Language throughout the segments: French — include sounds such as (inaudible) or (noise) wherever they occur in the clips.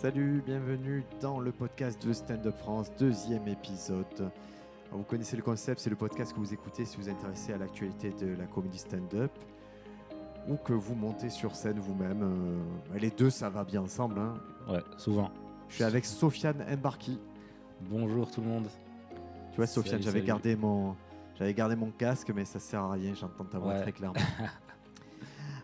Salut, bienvenue dans le podcast de Stand Up France, deuxième épisode. Vous connaissez le concept, c'est le podcast que vous écoutez si vous êtes intéressé à l'actualité de la comédie stand-up ou que vous montez sur scène vous-même. Euh, les deux, ça va bien ensemble. hein. Ouais, souvent. Je suis avec Sofiane Mbarki. Bonjour tout le monde. Tu vois, Sofiane, j'avais gardé mon, j'avais gardé mon casque, mais ça sert à rien. J'entends ta voix Ouais. très clairement. (laughs)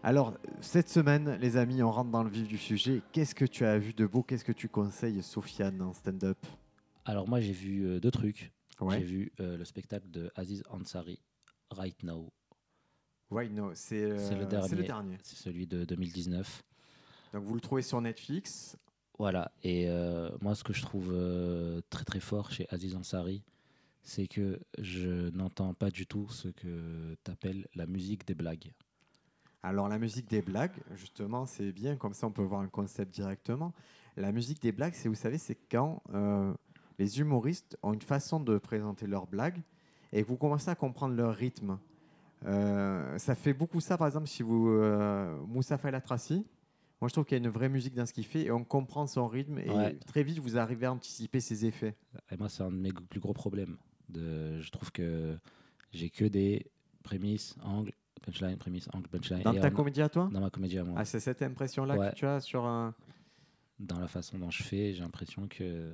Alors, cette semaine, les amis, on rentre dans le vif du sujet. Qu'est-ce que tu as vu de beau? Qu'est-ce que tu conseilles, Sofiane, en stand-up? Alors moi j'ai vu euh, deux trucs. J'ai vu euh, le spectacle de Aziz Ansari, Right Now. Right Now, c'est euh, le dernier. c'est le dernier. C'est celui de 2019. Donc, vous le trouvez sur Netflix? Voilà. Et moi ce que je trouve très très fort chez Aziz Ansari, c'est que je n'entends pas du tout ce que tu appelles la musique des blagues. Alors, la musique des blagues, justement, c'est bien, comme ça on peut voir un concept directement. La musique des blagues, c'est, vous savez, c'est quand euh, les humoristes ont une façon de présenter leurs blagues et que vous commencez à comprendre leur rythme. Euh, ça fait beaucoup ça, par exemple, si vous. Euh, Moussa Latraci, moi je trouve qu'il y a une vraie musique dans ce qu'il fait et on comprend son rythme et Ouais. très vite vous arrivez à anticiper ses effets. Et moi c'est un de mes plus gros problèmes. De, je trouve que j'ai que des prémices, angles, punchline, punchline. Dans Et ta comédie à toi dans ma comédie à moi. ah, C'est cette impression-là Ouais. que tu as sur un. dans la façon dont je fais, j'ai l'impression que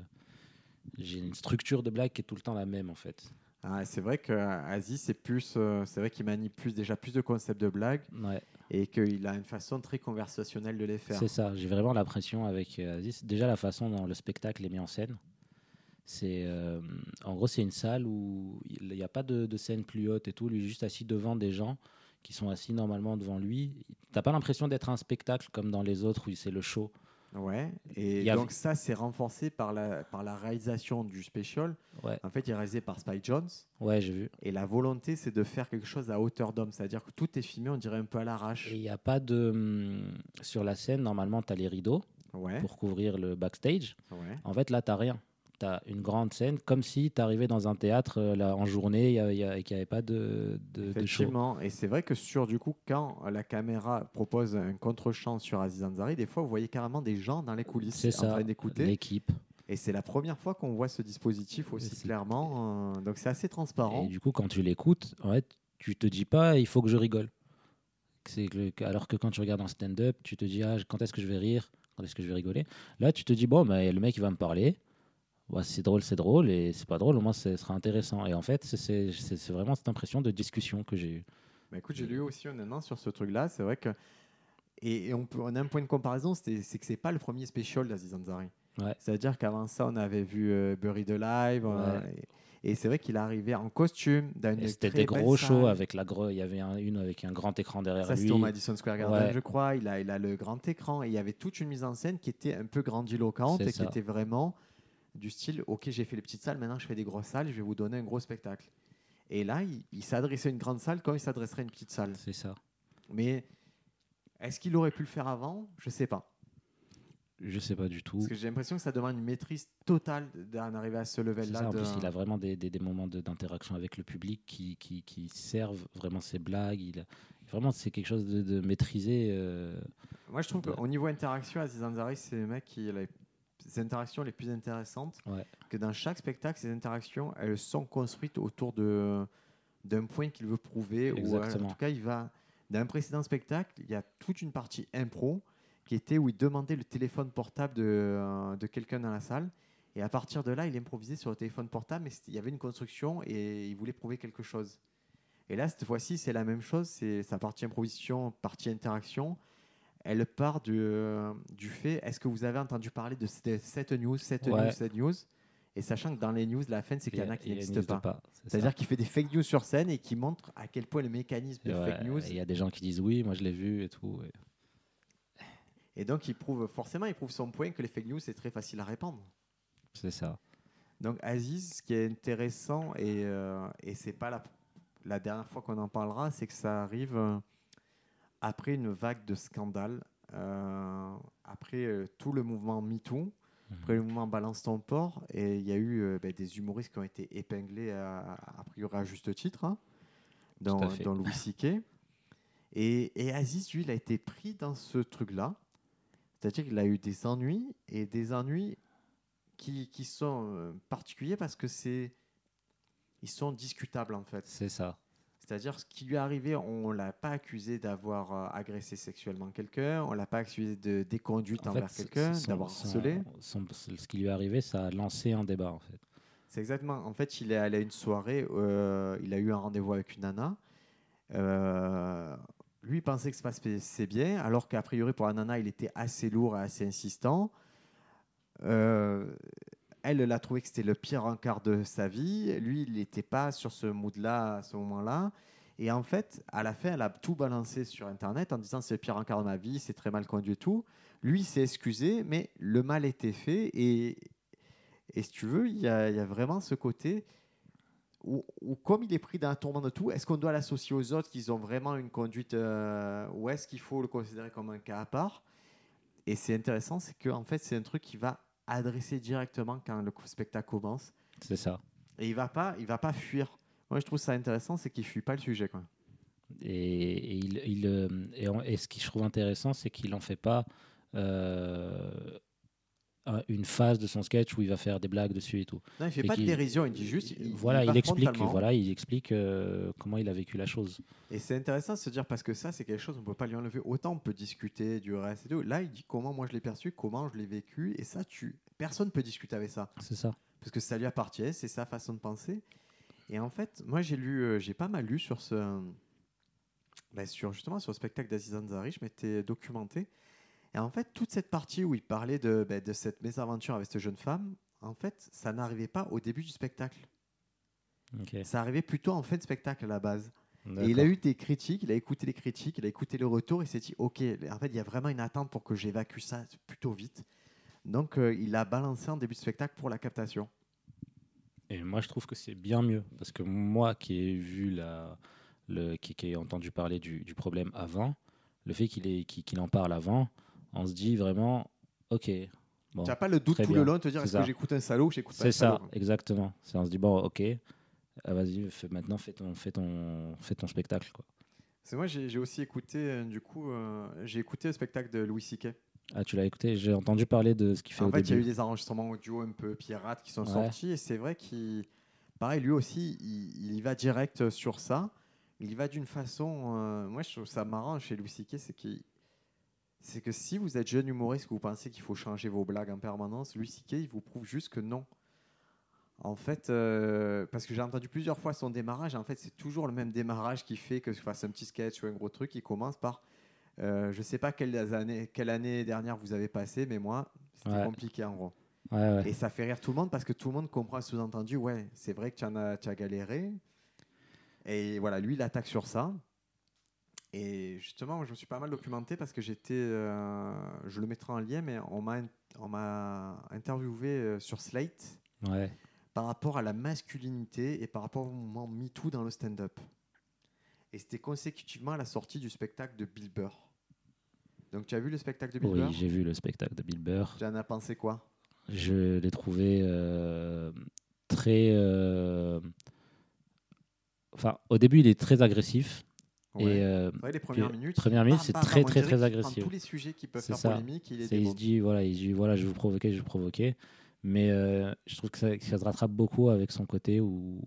j'ai une structure de blague qui est tout le temps la même en fait. Ah, c'est vrai qu'Aziz, c'est plus, euh, c'est vrai qu'il manie plus déjà plus de concepts de blagues Ouais, et qu'il a une façon très conversationnelle de les faire. c'est ça. J'ai vraiment l'impression avec euh, Aziz, déjà la façon dont le spectacle est mis en scène. C'est euh, en gros c'est une salle où il n'y a pas de, de scène plus haute et tout. Lui est juste assis devant des gens qui sont assis normalement devant lui. T'as pas l'impression d'être un spectacle comme dans les autres où c'est le show. Ouais. Et a- donc ça, c'est renforcé par la par la réalisation du special. Ouais, En fait, il est réalisé par Spike Jones ouais, j'ai vu. et la volonté, c'est de faire quelque chose à hauteur d'homme, c'est-à-dire que tout est filmé, on dirait un peu à l'arrache. Et il n'y a pas de hum, sur la scène normalement tu as les rideaux Ouais. pour couvrir le backstage. Ouais. En fait, là, tu n'as rien. Tu as une grande scène, comme si tu arrivais dans un théâtre euh, là, en journée et qu'il n'y avait pas de, de, de show. Effectivement, et c'est vrai que sur du coup, quand la caméra propose un contre-champ sur Aziz Ansari, des fois vous voyez carrément des gens dans les coulisses C'est en ça, train d'écouter. l'équipe. Et c'est la première fois qu'on voit ce dispositif aussi C'est- clairement. euh, donc c'est assez transparent. Et du coup, quand tu l'écoutes, en fait, tu te dis pas il faut que je rigole. C'est que le- alors que quand tu regardes un stand-up, tu te dis ah, quand est-ce que je vais rire Quand est-ce que je vais rigoler? Là, tu te dis bon, bah, le mec il va me parler. Ouais, c'est drôle, c'est drôle, et c'est pas drôle, au moins ce sera intéressant. Et en fait, c'est- vraiment cette impression de discussion que j'ai eue. Bah, écoute, j'ai lu aussi honnêtement sur ce truc-là. C'est vrai que. Et, et on, peut, on a un point de comparaison, c'est que c'est pas le premier special d'Aziz Ansari. Ouais. C'est-à-dire qu'avant ça, on avait vu euh, Buried Alive. euh, et et c'est vrai qu'il arrivait en costume C'était des gros shows avec la il y avait un- une avec un grand écran derrière Ça, lui. c'était au Madison Square Garden, Ouais. je crois. Il a, il a le grand écran et il y avait toute une mise en scène qui était un peu grandiloquente et qui était vraiment du style Ok, j'ai fait les petites salles, maintenant je fais des grosses salles, je vais vous donner un gros spectacle. Et là, il, il s'adressait à une grande salle comme il s'adresserait à une petite salle. C'est ça. Mais est-ce qu'il aurait pu le faire avant? Je sais pas. Je sais pas du tout. Parce que j'ai l'impression que ça demande une maîtrise totale d'en arriver à ce level-là. en de- plus, il a vraiment des, des- des moments de- d'interaction avec le public qui, qui, qui servent vraiment ses blagues. Il a- vraiment, c'est quelque chose de, de maîtrisé. euh, Moi, je trouve qu'au niveau interaction, Aziz Ansari, c'est le mec qui interactions les plus intéressantes. Ouais. Que dans chaque spectacle, ces interactions, elles sont construites autour de d'un point qu'il veut prouver. Ou euh, en tout cas, il va. Dans un précédent spectacle, il y a toute une partie impro qui était où il demandait le téléphone portable de, euh, de quelqu'un dans la salle. Et à partir de là, il improvisait sur le téléphone portable, mais il y avait une construction et il voulait prouver quelque chose. Et là, cette fois-ci, c'est la même chose. C'est sa partie improvisation, partie interaction. Elle part du, euh, du fait est-ce que vous avez entendu parler de cette, cette news, cette Ouais. news, cette news? Et sachant que dans les news, la fin, c'est qu'il y en a qui n'existent n'existe pas. c'est ça. C'est-à-dire qu'il fait des fake news sur scène et qui montre à quel point le mécanisme de fake news. Il y a des gens qui disent oui, moi je l'ai vu et tout. et- (sighs) Et donc, il prouve forcément, il prouve son point que les fake news, c'est très facile à répandre. C'est ça. Donc, Aziz, ce qui est intéressant, et, euh, et c'est pas la, la dernière fois qu'on en parlera, c'est que ça arrive euh, après une vague de scandales, euh, après euh, tout le mouvement MeToo, après le mouvement Balance ton port, et il y a eu euh, ben, des humoristes qui ont été épinglés à, a priori à juste titre, hein, fait. dont Louis C.K. Et, et Aziz, lui, il a été pris dans ce truc-là. C'est-à-dire qu'il a eu des ennuis et des ennuis qui, qui sont particuliers parce que c'est ils sont discutables en fait. C'est ça. C'est-à-dire ce qui lui est arrivé, on l'a pas accusé d'avoir euh, agressé sexuellement quelqu'un, on l'a pas accusé de déconduite En envers quelqu'un, son- d'avoir son- harcelé. son- ce qui lui est arrivé, ça a lancé un débat en fait. C'est exactement. En fait, il est allé à une soirée, euh, il a eu un rendez-vous avec une nana. Euh, lui, il pensait que ça se passait bien, alors qu'a priori, pour la nana, il était assez lourd et assez insistant. Euh, elle, elle a trouvé que c'était le pire encart de sa vie. Lui, il n'était pas sur ce mood-là à ce moment-là. Et en fait, à la fin, elle a tout balancé sur Internet en disant c'est le pire encart de ma vie, c'est très mal conduit et tout. Lui, s'est excusé, mais le mal était fait. Et, si tu veux, il y a, vraiment ce côté où, comme il est pris dans un tourment de tout, est-ce qu'on doit l'associer aux autres qu'ils ont vraiment une conduite euh, ou est-ce qu'il faut le considérer comme un cas à part? Et c'est intéressant, c'est qu'en en fait, c'est un truc qui va adresser directement quand le spectacle commence. C'est ça. Et il va pas, il va pas fuir. Moi, je trouve ça intéressant, c'est qu'il fuit pas le sujet. Quoi. Et, et il, il, euh, et, ce qui je trouve intéressant, c'est qu'il en fait pas euh, une phase de son sketch où il va faire des blagues dessus et tout. Non, il fait Et pas de dérision, il dit juste. Il, voilà, il, explique, voilà, il explique euh, comment il a vécu la chose. Et c'est intéressant de se dire parce que ça, c'est quelque chose, on peut pas lui enlever. Autant on peut discuter du reste et tout. Là, il dit comment moi je l'ai perçu, comment je l'ai vécu. Et ça, tu, personne peut discuter avec ça. C'est ça. Parce que ça lui appartient, c'est sa façon de penser. Et en fait, moi, j'ai lu, euh, j'ai pas mal lu sur ce. ben, sur, justement, sur le spectacle d'Aziz Ansari, je m'étais documenté. Et en fait, toute cette partie où il parlait de, ben, de cette mésaventure avec cette jeune femme, en fait, ça n'arrivait pas au début du spectacle. Ça arrivait plutôt en fin de spectacle à la base. Et il a eu des critiques, il a écouté les critiques, il a écouté le retour, il s'est dit, ok, en fait, il y a vraiment une attente pour que j'évacue ça plutôt vite. Donc, euh, il a balancé en début de spectacle pour la captation. Et moi, je trouve que c'est bien mieux. Parce que moi qui ai vu la, le, qui, qui ai entendu parler du, du problème avant, le fait qu'il ait- qu'il qu'il en parle avant, on se dit vraiment, ok. Bon, tu n'as pas le doute tout le long de te dire, est-ce ça. que j'écoute un salaud ou j'écoute pas c'est un ça, salaud exactement. C'est- On se dit, bon, ok, ah, vas-y, maintenant fais ton, fais, ton, fais ton spectacle. Quoi. C'est moi, j'ai aussi écouté, euh, du coup, euh, j'ai écouté le spectacle de Louis C.K. Ah, tu l'as écouté? J'ai entendu parler de ce qu'il fait En au fait, il y a eu des enregistrements audio un peu pirates qui sont Ouais. sortis et c'est vrai qu'il, pareil, lui aussi, il, il y va direct sur ça. Il y va d'une façon, euh, moi je trouve ça marrant chez Louis C.K., c'est qu'il c'est que si vous êtes jeune humoriste, que vous pensez qu'il faut changer vos blagues en permanence, Louis C.K., il vous prouve juste que non. En fait, euh, parce que j'ai entendu plusieurs fois son démarrage, en fait, c'est toujours le même démarrage qui fait que je fasse un petit sketch ou un gros truc. Il commence par euh, Je sais pas quelle année, quelle année dernière vous avez passé, mais moi, c'était Ouais. compliqué en gros. Ouais, ouais. Et ça fait rire tout le monde parce que tout le monde comprend sous-entendu. Ouais, c'est vrai que tu en as, tu as galéré. Et voilà, lui, il attaque sur ça. Et justement, je me suis pas mal documenté parce que j'étais, euh, je le mettrai en lien, mais on m'a, on m'a interviewé euh, sur Slate ouais. par rapport à la masculinité et par rapport au mouvement MeToo dans le stand-up. Et c'était consécutivement à la sortie du spectacle de Bill Burr. Donc tu as vu le spectacle de Bill Oui, Burr? j'ai vu le spectacle de Bill Burr. Tu en as pensé quoi? Je l'ai trouvé euh, très. euh, Enfin, au début, il est très agressif. Ouais. Et euh, Ouais, les premières puis, minutes. c'est très, très, très agressif. tous les sujets qui peuvent faire ça. polémique, il se dit voilà, il se dit voilà, je vais vous provoquer, je vais vous provoquer. Mais euh, je trouve que ça, que ça se rattrape beaucoup avec son côté où,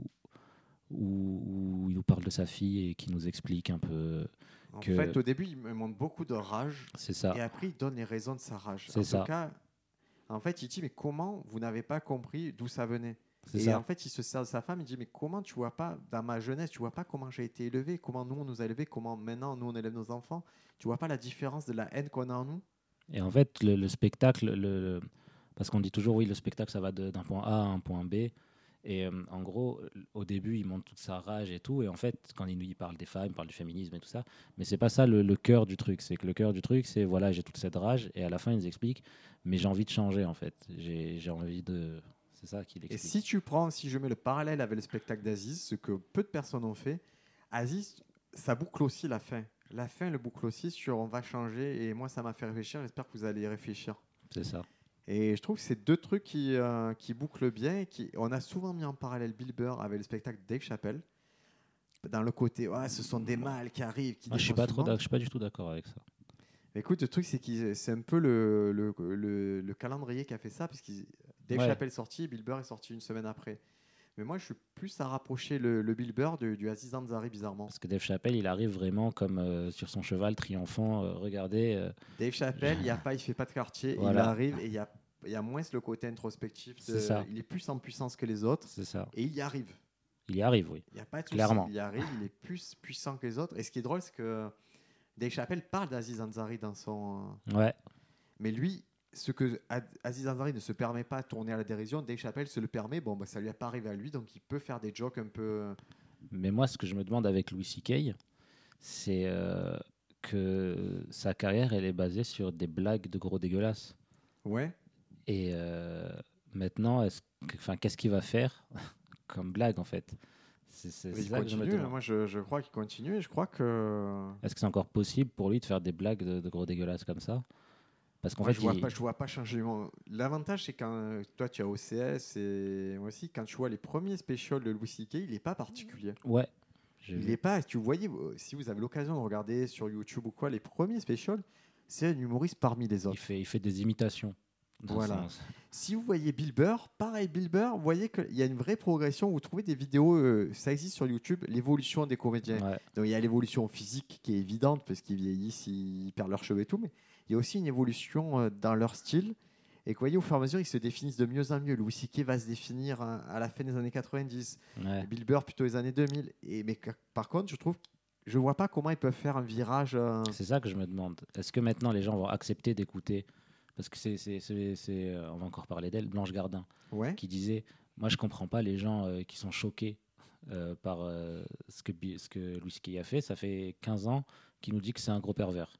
où, où il nous parle de sa fille et qui nous explique un peu. En que- fait, au début, il me montre beaucoup de rage C'est ça. et après, il donne les raisons de sa rage. C'est en ça. tout cas, en fait, il dit Mais comment vous n'avez pas compris d'où ça venait? Et ça. en fait, il se sert de sa femme. Il dit Mais comment tu vois pas, dans ma jeunesse, tu vois pas comment j'ai été élevé, comment nous on nous a élevés, comment maintenant nous on élève nos enfants Tu vois pas la différence de la haine qu'on a en nous? Et en fait, le, le spectacle, le, parce qu'on dit toujours, oui, le spectacle, ça va d'un point A à un point B. Et euh, en gros, au début, il montre toute sa rage et tout. Et en fait, quand il, il parle des femmes, il parle du féminisme et tout ça. Mais c'est pas ça le, le cœur du truc. C'est que le cœur du truc, c'est voilà, j'ai toute cette rage. Et à la fin, il nous explique, mais j'ai envie de changer, en fait. J'ai envie de. C'est ça qu'il Et si tu prends, si je mets le parallèle avec le spectacle d'Aziz, ce que peu de personnes ont fait, Aziz, ça boucle aussi la fin. La fin le boucle aussi sur on va changer et moi ça m'a fait réfléchir, j'espère que vous allez y réfléchir. C'est ça. Et je trouve que c'est deux trucs qui, euh, qui bouclent bien. Et qui, on a souvent mis en parallèle Bill Burr avec le spectacle Dave Chappelle. Dans le côté, ouais, ce sont des mâles qui arrivent. Qui Ah, je suis pas trop, je suis pas du tout d'accord avec ça. Écoute, le truc, c'est que c'est un peu le, le, le- le calendrier qui a fait ça, parce que Dave Ouais. Chappelle est sorti, Bill Burr est sorti une semaine après. Mais moi, je suis plus à rapprocher le, le Bill Burr du, du Aziz Ansari, bizarrement. Parce que Dave Chappelle, il arrive vraiment comme euh, sur son cheval triomphant. euh, regardez, euh, Dave Chappelle, il y a pas, il fait pas de quartier, il arrive et il y a, il y a moins le côté introspectif. de- ça. Il est plus en puissance que les autres c'est ça. et il y arrive. Il y arrive, oui. Il y a pas de Clairement. Il y arrive, il est plus puissant que les autres. Et ce qui est drôle, c'est que Dave Chappelle parle d'Aziz Ansari dans son. Ouais, Mais lui, ce que Aziz Ansari ne se permet pas de tourner à la dérision, Dave Chappelle se le permet. Bon, bah, ça lui est pas arrivé à lui, donc il peut faire des jokes un peu. mais moi, ce que je me demande avec Louis C.K., c'est euh, que sa carrière, elle est basée sur des blagues de gros dégueulasses. Ouais. Et euh, maintenant, est-ce enfin, qu'est-ce qu'il va faire (laughs) comme blague, en fait? C'est c'est Il ça que je me. Moi, je, je crois qu'il continue. Et je crois que. Est-ce que c'est encore possible pour lui de faire des blagues de, de gros dégueulasses comme ça? Parce qu'en fait, je vois il- pas, je vois pas changer. mon- L'avantage, c'est quand toi, tu as OCS et moi aussi, quand tu vois les premiers specials de Louis C.K., il est pas particulier. ouais, Il vu. est pas. Tu voyais, euh, si vous avez l'occasion de regarder sur YouTube ou quoi, les premiers specials, c'est un humoriste parmi les il autres. fait, il fait des imitations. Voilà. Si vous voyez Bill Burr, pareil, Bill Burr, vous voyez qu'il y a une vraie progression. Vous trouvez des vidéos, euh, ça existe sur YouTube, l'évolution des comédiens. Ouais. Donc il y a l'évolution physique qui est évidente parce qu'ils vieillissent, ils perdent leurs cheveux et tout, mais il y a aussi une évolution euh, dans leur style. Et que voyez, au fur et à mesure, ils se définissent de mieux en mieux. Louis C.K. va se définir hein, à la fin des années 90, Ouais. Bill Burr plutôt les années 2000. Et, mais par contre, je trouve, je vois pas comment ils peuvent faire un virage. euh, C'est ça que je me demande. Est-ce que maintenant les gens vont accepter d'écouter? Parce que c'est, euh, on va encore parler d'elle, Blanche Gardin, Ouais. qui disait Moi, je comprends pas les gens euh, qui sont choqués par ce, que, Bi- ce que Louis C.K. a fait. Ça fait 15 ans qu'il nous dit que c'est un gros pervers.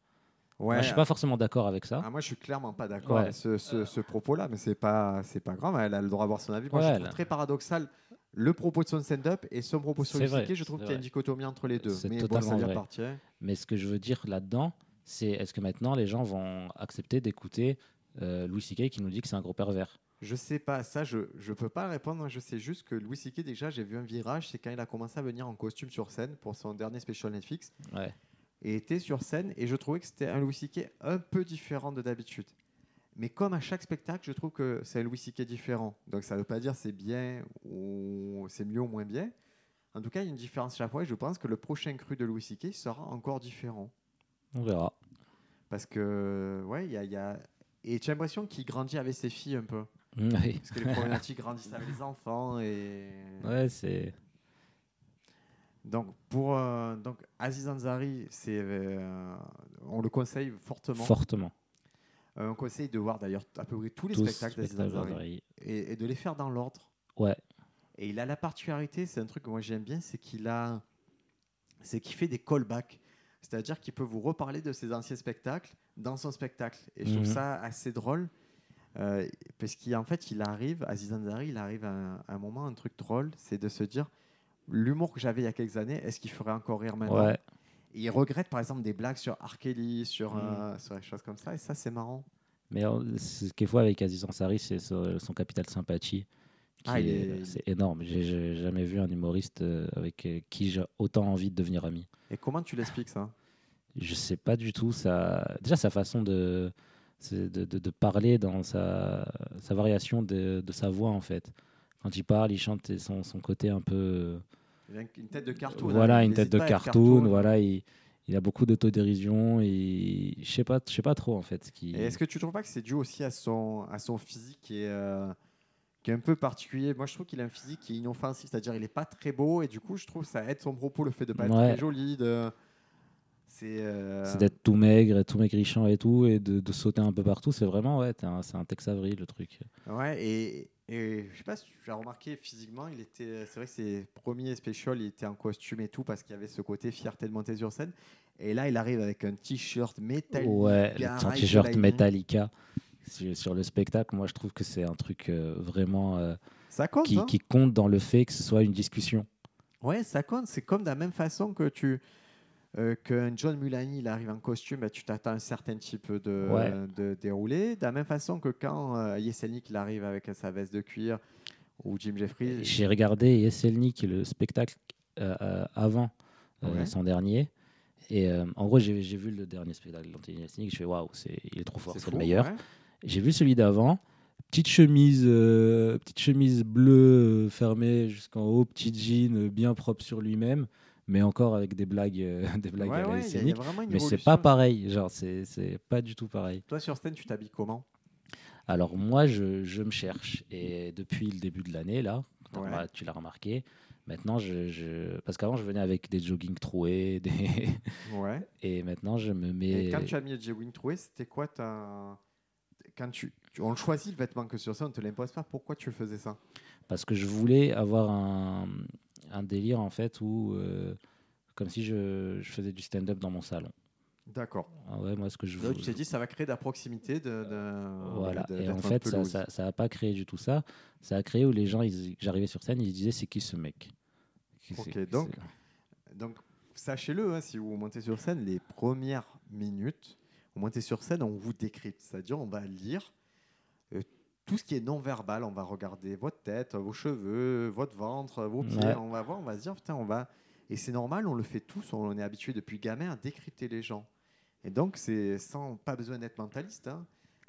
Ouais. Moi, je suis pas forcément d'accord avec ça. Ah, moi, je suis clairement pas d'accord Ouais. avec ce, ce- ce propos-là, mais c'est pas, c'est pas grave. Elle a le droit d'avoir son avis. Moi, Ouais, je trouve très paradoxal le propos de son stand-up et son propos sur le. Je trouve qu'il y a une dichotomie entre les deux. Mais bon, ça lui appartient. Mais ce que je veux dire là-dedans, c'est est-ce que maintenant les gens vont accepter d'écouter euh, Louis C.K. qui nous dit que c'est un gros pervers? Je sais pas, ça, je, je peux pas répondre. Je sais juste que Louis C.K. déjà, j'ai vu un virage, c'est quand il a commencé à venir en costume sur scène pour son dernier special Netflix. Ouais. Et était sur scène et je trouvais que c'était un Louis C.K. un peu différent de d'habitude. Mais comme à chaque spectacle, je trouve que c'est un Louis C.K. différent. Donc ça ne veut pas dire c'est bien ou c'est mieux ou moins bien. En tout cas, il y a une différence chaque fois et je pense que le prochain cru de Louis C.K. sera encore différent. On verra. Parce que, ouais, il y a, y a- Et j'ai l'impression qu'il grandit avec ses filles un peu. (laughs) Oui. Parce que les problématiques grandissent avec les enfants et... Ouais, c'est. Donc, pour euh, donc, Aziz Ansari, c'est, euh, on le conseille fortement. Fortement. Euh, on conseille de voir d'ailleurs à peu près tous les Tous spectacles d'Aziz Ansari et, et de les faire dans l'ordre. Ouais. Et il a la particularité, c'est un truc que moi j'aime bien, c'est qu'il a, c'est qu'il fait des callbacks. C'est-à-dire qu'il peut vous reparler de ses anciens spectacles dans son spectacle. Et je trouve Mhm. ça assez drôle. parce qu'en fait, il arrive, Aziz Ansari, il arrive à un, à un moment, un truc drôle, c'est de se dire l'humour que j'avais il y a quelques années, est-ce qu'il ferait encore rire maintenant Ouais. Et il regrette par exemple des blagues sur R. Kelly, sur, Mhm. euh, sur des choses comme ça, et ça c'est marrant. Mais euh, ce qui est fou avec Aziz Ansari, c'est son, capital sympathie. Ah, il est- est- C'est énorme. J'ai- jamais vu un humoriste euh, avec qui j'ai autant envie de devenir ami. Et comment tu l'expliques ça? Je sais pas du tout. Ça... Déjà, sa façon de, c'est de, de- de parler dans sa, sa variation de, de sa voix, en fait. Quand il parle, il chante et son, son côté un peu. Une tête de cartoon. voilà, hein, il une tête de cartoon. Voilà, il, il a beaucoup d'autodérision. Et je sais pas, je sais pas trop, en fait. qui- Et est-ce que tu trouves pas que c'est dû aussi à son, à son physique qui est, euh, qui est un peu particulier? Moi, je trouve qu'il a un physique qui est inoffensif, c'est-à-dire il est pas très beau, et du coup, je trouve que ça aide son propos, le fait de pas être Ouais. très joli. De... C'est euh, C'est d'être tout maigre, tout maigrichant et tout, et de, de sauter un peu partout. C'est vraiment, ouais, un- c'est un Tex Avery, le truc. Ouais, et, et je sais pas si tu as remarqué physiquement, il était, c'est vrai que ses premiers specials, il était en costume et tout parce qu'il y avait ce côté fierté de monter sur scène. Et là, il arrive avec un t-shirt métallique. Ouais, son t-shirt. Metallica. Sur, sur le spectacle, moi je trouve que c'est un truc euh, vraiment euh, Ça compte. qui, hein qui compte dans le fait que ce soit une discussion. Ouais, ça compte. C'est comme de la même façon que tu euh, qu'un John Mulaney il arrive en costume, bah, tu t'attends un certain type de, Ouais. de déroulé. De la même façon que quand euh, Yeselnik il arrive avec sa veste de cuir ou Jim Jeffries. J'ai regardé Yeselnik, le spectacle euh, euh, avant Ouais. son dernier. Et en gros, j'ai j'ai vu le dernier spectacle d'Anthony Jeselnik. Je fais waouh, c'est- il est trop fort, c'est le meilleur. ouais. J'ai vu celui d'avant. Petite chemise, euh, petite chemise bleue fermée jusqu'en haut, petit jean bien propre sur lui-même, mais encore avec des blagues, euh, (laughs) des blagues Ouais, ouais, y a- y a Mais c'est pas pareil, genre c'est pas du tout pareil. Toi, sur scène, tu t'habilles comment? Alors moi, je, je me cherche et depuis le début de l'année là, Ouais. tu l'as remarqué. Maintenant, je, je- parce qu'avant je venais avec des jogging troués, (laughs) des... Ouais. et maintenant je me mets. Et quand tu as mis le J-Wing troué, c'était quoi ta... Quand tu... On le choisit le vêtement que sur ça, on te l'impose pas. Pourquoi tu faisais ça? Parce que je voulais avoir un, un délire en fait où, euh, comme si je, je faisais du stand-up dans mon salon. D'accord. Ah ouais, moi ce que je Donc, tu t'es dit, ça va créer de la proximité. De, de- Voilà. de- Et en fait, ça, loose. ça, ça a pas créé du tout ça. Ça a créé où les gens, ils- j'arrivais sur scène, ils disaient c'est qui ce mec? Qui Ok, c'est- donc- Donc, sachez-le, hein, si vous montez sur scène, les premières minutes, vous montez sur scène, on vous décrypte. C'est-à-dire, on va lire tout ce qui est non-verbal. On va regarder votre tête, vos cheveux, votre ventre, vos pieds. Ouais. On va voir, on va se dire, putain, on va. Et c'est normal, on le fait tous. On est habitué depuis gamin à décrypter les gens. Et donc, c'est sans pas besoin d'être mentaliste. hein.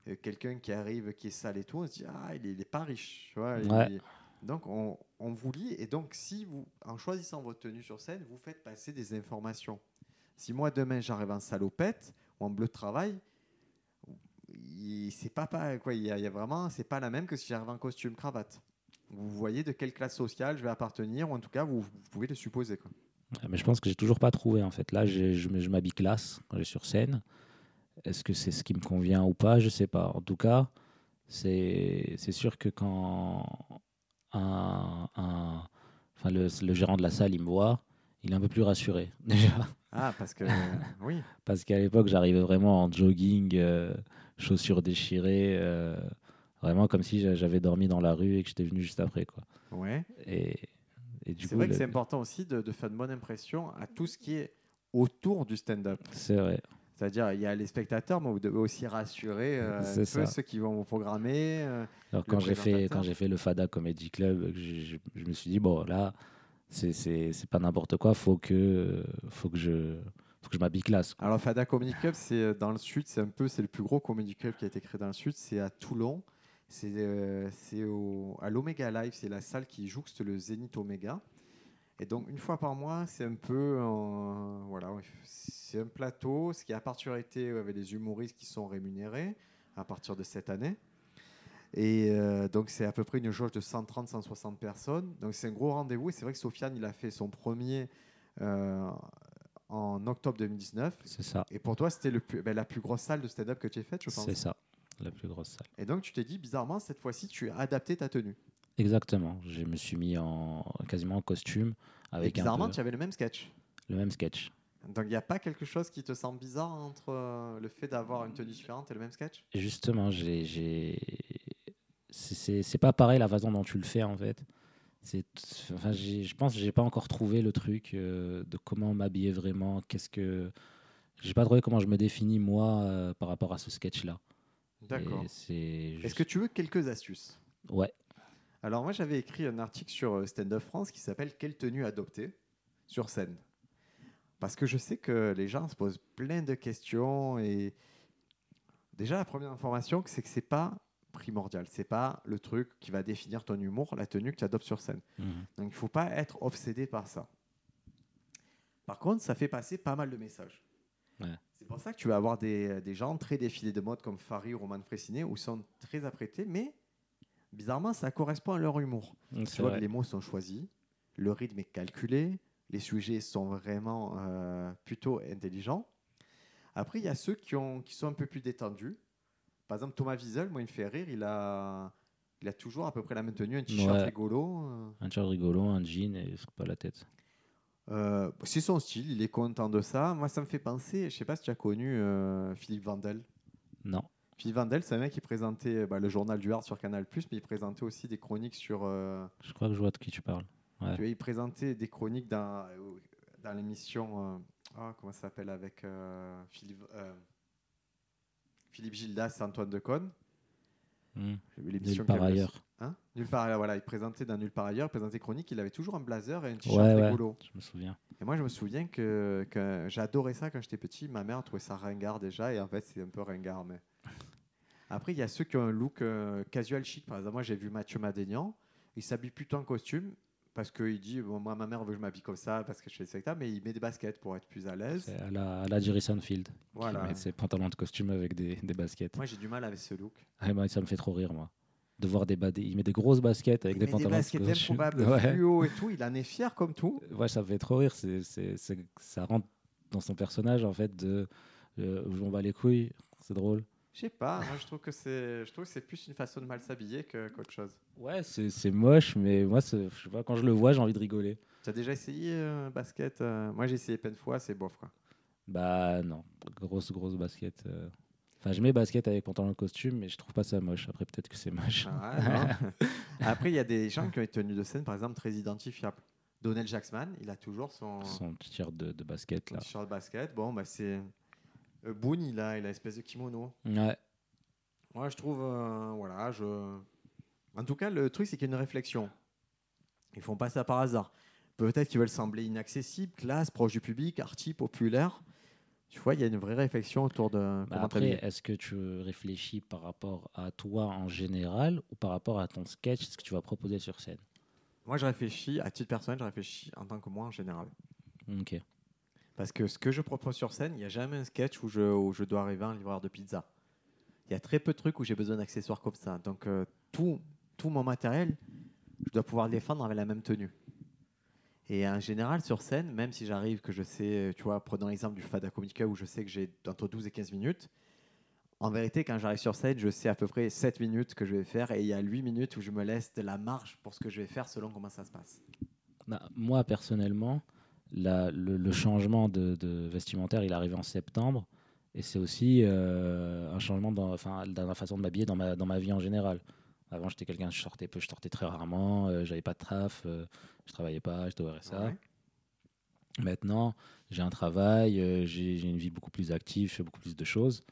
Euh, Quelqu'un qui arrive, qui est sale et tout, on se dit, ah, il est, il est pas riche. tu vois, il- Ouais. donc, on, on vous lit. Et donc, si vous, en choisissant votre tenue sur scène, vous faites passer des informations. Si moi, demain, j'arrive en salopette ou en bleu de travail, il- c'est pas, pas quoi. Il y, a, il y a vraiment, c'est pas la même que si j'arrive en costume cravate. Vous voyez de quelle classe sociale je vais appartenir, ou en tout cas, vous, vous pouvez le supposer. Quoi. Ah, Mais je pense que j'ai toujours pas trouvé en fait. Là, je, je m'habille classe quand je suis sur scène. Est-ce que c'est ce qui me convient ou pas? Je sais pas. En tout cas, c'est c'est sûr que quand un, un- enfin, le, le gérant de la salle il me voit, il est un peu plus rassuré (laughs) déjà. Ah, parce que oui, (laughs) Parce qu'à l'époque, j'arrivais vraiment en jogging, euh, chaussures déchirées, euh, vraiment comme si j'a- j'avais dormi dans la rue et que j'étais venu juste après. Quoi. ouais. Et, et du C'est coup, vrai que le- c'est important aussi de, de faire une bonne impression à tout ce qui est autour du stand-up. c'est vrai. C'est-à-dire, il y a les spectateurs, mais vous devez aussi rassurer euh, (laughs) peu ceux qui vont vous programmer. euh, Alors quand j'ai fait présentateur. quand j'ai fait le Fada Comedy Club, je, je- je me suis dit bon là c'est c'est c'est pas n'importe quoi, faut que faut que je faut que je m'habille classe. Alors, Fada Comedy Club, c'est euh, dans le sud, c'est un peu, c'est le plus gros comedy club qui a été créé dans le sud. C'est à Toulon. C'est euh, à l'Omega Live, c'est la salle qui jouxte le Zénith Omega. Et donc, une fois par mois, c'est un peu, euh, voilà, c'est un plateau. Ce qui a particularité avec les humoristes qui sont rémunérés à partir de cette année. Et euh, donc, c'est à peu près une jauge de 130-160 personnes. Donc, c'est un gros rendez-vous. Et c'est vrai que Sofiane, il a fait son premier euh, en octobre 2019. C'est ça, Et pour toi, c'était le plus- ben, la plus grosse salle de stand-up que tu as faite, je pense. c'est ça, la plus grosse salle. Et donc, tu t'es dit, bizarrement, cette fois-ci, tu as adapté ta tenue. Exactement. Je me suis mis en quasiment en costume Et avec un bizarrement, peu tu avais le même sketch. le même sketch. Donc, il n'y a pas quelque chose qui te semble bizarre entre euh, le fait d'avoir une tenue différente et le même sketch? Et justement, j'ai j'ai c'est- c'est c'est pas pareil la façon dont tu le fais en fait. Enfin je pense que j'ai pas encore trouvé le truc euh, de comment m'habiller vraiment, qu'est-ce que j'ai pas trouvé comment je me définis moi euh, par rapport à ce sketch là. D'accord. Est-ce juste- que tu veux quelques astuces? Ouais, Alors, moi, j'avais écrit un article sur euh, Stand Up France qui s'appelle Quelle tenue adopter? sur scène Parce que je sais que les gens se posent plein de questions et déjà la première information c'est que c'est pas primordial, c'est pas le truc qui va définir ton humour, la tenue que tu adoptes sur scène. Mhm. Donc il faut pas être obsédé par ça. Par contre, ça fait passer pas mal de messages. Ouais. C'est pour ça que tu vas avoir des, des gens très défilés de mode comme Farid ou Roman Fressinet où ils sont très apprêtés, mais bizarrement, ça correspond à leur humour. c'est Tu vois que les mots sont choisis, le rythme est calculé, les sujets sont vraiment euh, plutôt intelligents. Après, il y a ceux qui, ont, qui sont un peu plus détendus. Par exemple, Thomas Wiesel, moi, il me fait rire. Il a, il a toujours à peu près la même tenue, un t-shirt Ouais. rigolo. euh. Un t-shirt rigolo, un jean et pas la tête. Euh, c'est son style, il est content de ça. Moi, ça me fait penser, je sais pas si tu as connu euh, Philippe Vandel. Non. Philippe Vandel, c'est un mec qui présentait bah, le journal du Hard sur Canal+, mais il présentait aussi des chroniques sur... euh, Je crois que je vois de qui tu parles. Ouais. Tu vois, il présentait des chroniques dans, dans l'émission. ah, comment ça s'appelle Avec Philippe, Philippe Gildas et Antoine Decaune. Nulle l'émission avait- ailleurs. Hein Nulle part ailleurs, voilà. Il présentait dans Nulle part ailleurs, il présentait Chronique, il avait toujours un blazer et un t-shirt Ouais, ouais, rigolo. je me souviens. Et moi, je me souviens que, que j'adorais ça quand j'étais petit. Ma mère trouvait ça ringard déjà, et en fait, c'est un peu ringard. Mais... (laughs) Après, il y a ceux qui ont un look euh, casual chic. Par exemple, moi, j'ai vu Mathieu Madénian. Il s'habille plutôt en costume parce qu'il dit bon, Moi, ma mère veut que je m'habille comme ça parce que je fais le spectacle, mais il met des baskets pour être plus à l'aise. À la, à la Seinfeld. Voilà. Qui met ses pantalons de costume avec des, des baskets. Moi, j'ai du mal avec ce look. Ah, moi, ça me fait trop rire, moi. De voir des, des- Il met des grosses baskets avec il des met pantalons des baskets de costume. improbables, (laughs) Ouais. fluo et tout. Il en est fier comme tout. Ouais, ça me fait trop rire. C'est, ça rentre dans son personnage, en fait, de euh, on va les couilles. C'est drôle. Je sais pas, moi je trouve que c'est, je trouve que c'est plus une façon de mal s'habiller que, qu'autre chose. Ouais, c'est, c'est moche, mais moi, je sais pas, quand je le vois, j'ai envie de rigoler. Tu as déjà essayé euh, basket euh, Moi j'ai essayé plein de fois, c'est bof quoi. Bah non, grosse, grosse basket. euh. Enfin, je mets basket avec pantalon de costume, mais je trouve pas ça moche. Après, peut-être que c'est moche. Ah. (laughs) Après, il y a des gens qui ont été tenus de scène, par exemple, très identifiables. Donald Jacksman, il a toujours son, Son t-shirt de, de basket, son là. t-shirt basket. Bon, bah, c'est. Euh, Boone, il a, il a espèce de kimono. Ouais, Moi, je trouve. euh, voilà, je. En tout cas, le truc, c'est qu'il y a une réflexion. Ils font pas ça par hasard. Peut-être qu'ils veulent sembler inaccessibles, classe, proche du public, arty, populaire. Tu vois, il y a une vraie réflexion autour de Bah après, est-ce que tu réfléchis par rapport à toi en général ou par rapport à ton sketch, ce que tu vas proposer sur scène? Moi, je réfléchis, à titre personnel, je réfléchis en tant que moi en général. Ok. Parce que ce que je propose sur scène, il n'y a jamais un sketch où je, dois arriver à un livreur de pizza. Il y a très peu de trucs où j'ai besoin d'accessoires comme ça. Donc, euh, tout, tout mon matériel, je dois pouvoir le défendre avec la même tenue. Et en général, sur scène, même si j'arrive, que je sais, tu vois, prenons l'exemple du Fada Comica où je sais que j'ai entre 12 et 15 minutes, en vérité, quand j'arrive sur scène, je sais à peu près 7 minutes que je vais faire et il y a 8 minutes où je me laisse de la marge pour ce que je vais faire selon comment ça se passe. Bah, moi, personnellement, la- le, le changement de, de vestimentaire, il est arrivé en septembre. Et c'est aussi euh, un changement dans, enfin, dans la façon de m'habiller dans ma, dans ma vie en général. Avant, j'étais quelqu'un, je sortais peu, je sortais très rarement, euh, j'avais pas de traf, euh, je travaillais pas, j'étais au RSA. Ouais. Maintenant, j'ai un travail, euh, j'ai une vie beaucoup plus active, je fais beaucoup plus de choses.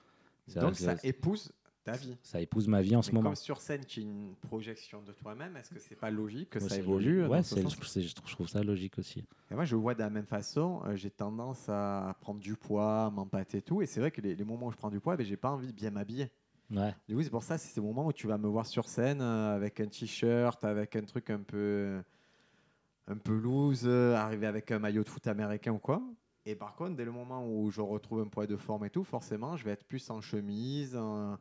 Donc, ça- épouse ta vie. Ça épouse ma vie en ce moment. comme sur scène, qui est une projection de toi-même, est-ce que c'est pas logique que ça évolue Ouais, ce je, trouve, je trouve ça logique aussi. Et moi, je vois de la même façon. euh, j'ai tendance à prendre du poids, m'empâter et tout. Et c'est vrai que les, les moments où je prends du poids, ben, j'ai pas envie de bien m'habiller. Ouais. Du coup, c'est pour ça, c'est ces moments où tu vas me voir sur scène euh, avec un t-shirt, avec un truc un peu, un peu loose, euh, arriver avec un maillot de foot américain ou quoi. Et par contre, dès le moment où je retrouve un poids de forme et tout, forcément, je vais être plus en chemise, en,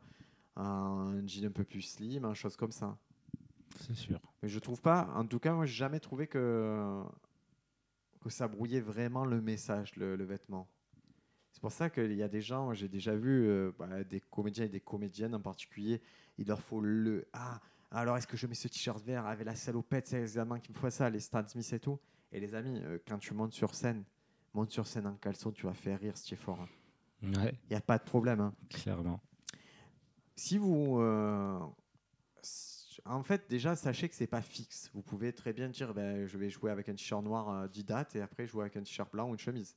en jean un peu plus slim, en choses comme ça. C'est sûr. Mais je trouve pas, en tout cas, moi, j'ai jamais trouvé que, que ça brouillait vraiment le message, le, le vêtement. C'est pour ça qu'il y a des gens, j'ai déjà vu euh, bah, des comédiens et des comédiennes en particulier, il leur faut le. Ah, alors est-ce que je mets ce t-shirt vert avec la salopette, c'est les amants qui me font ça, les Stan Smith et tout Et les amis, euh, quand tu montes sur scène, monte sur scène en caleçon, tu vas faire rire si tu es fort. Il Ouais, n'y a pas de problème. hein clairement. Si vous. euh, en fait, déjà, sachez que c'est pas fixe. Vous pouvez très bien dire ben, je vais jouer avec un t-shirt noir à 10 dates et après jouer avec un t-shirt blanc ou une chemise.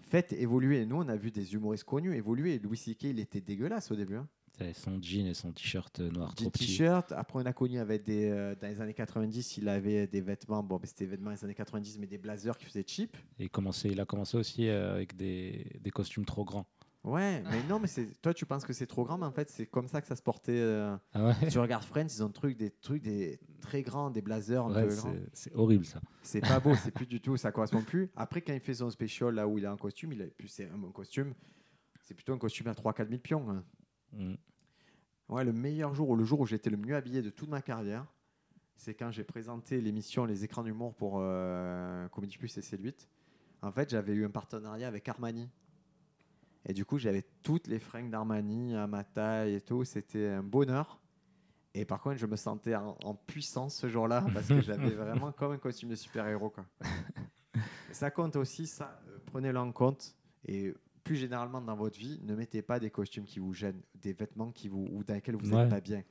Faites évoluer. Nous, on a vu des humoristes connus évoluer. Louis C.K., il était dégueulasse au début. hein. Son jean et son t-shirt noir Jean trop petit. t-shirt. Après, on a connu avec des. euh, dans les années 90, il avait des vêtements. Bon, ben, c'était des vêtements des années 90, mais des blazers qui faisaient cheap. Et il, a commencé aussi euh, avec des, des costumes trop grands. Ouais, mais non, mais c'est toi, tu penses que c'est trop grand, mais en fait, c'est comme ça que ça se portait. euh, Ah ouais, tu regardes Friends, ils ont truc, des trucs des très grands, des blazers un Ouais, peu grands. c'est- c'est horrible ça. C'est pas beau, c'est plus (laughs) du tout, ça correspond plus. Après, quand il fait son special là où il a un costume, il a plus c'est un bon costume. C'est plutôt un costume à 3-4 000 pions. hein. Mm. Ouais, le meilleur jour, ou le jour où j'étais le mieux habillé de toute ma carrière, c'est quand j'ai présenté l'émission Les écrans d'humour pour euh, Comédie Plus et C8. En fait, j'avais eu un partenariat avec Armani. Et du coup, j'avais toutes les fringues d'Armani à ma taille et tout. C'était un bonheur. Et par contre, je me sentais en, en puissance ce jour-là (laughs) parce que j'avais vraiment comme un costume de super-héros. (laughs) ça compte aussi, ça, euh, prenez-le en compte. Et plus généralement dans votre vie, ne mettez pas des costumes qui vous gênent, des vêtements qui vous, ou dans lesquels vous n'êtes Ouais. pas bien.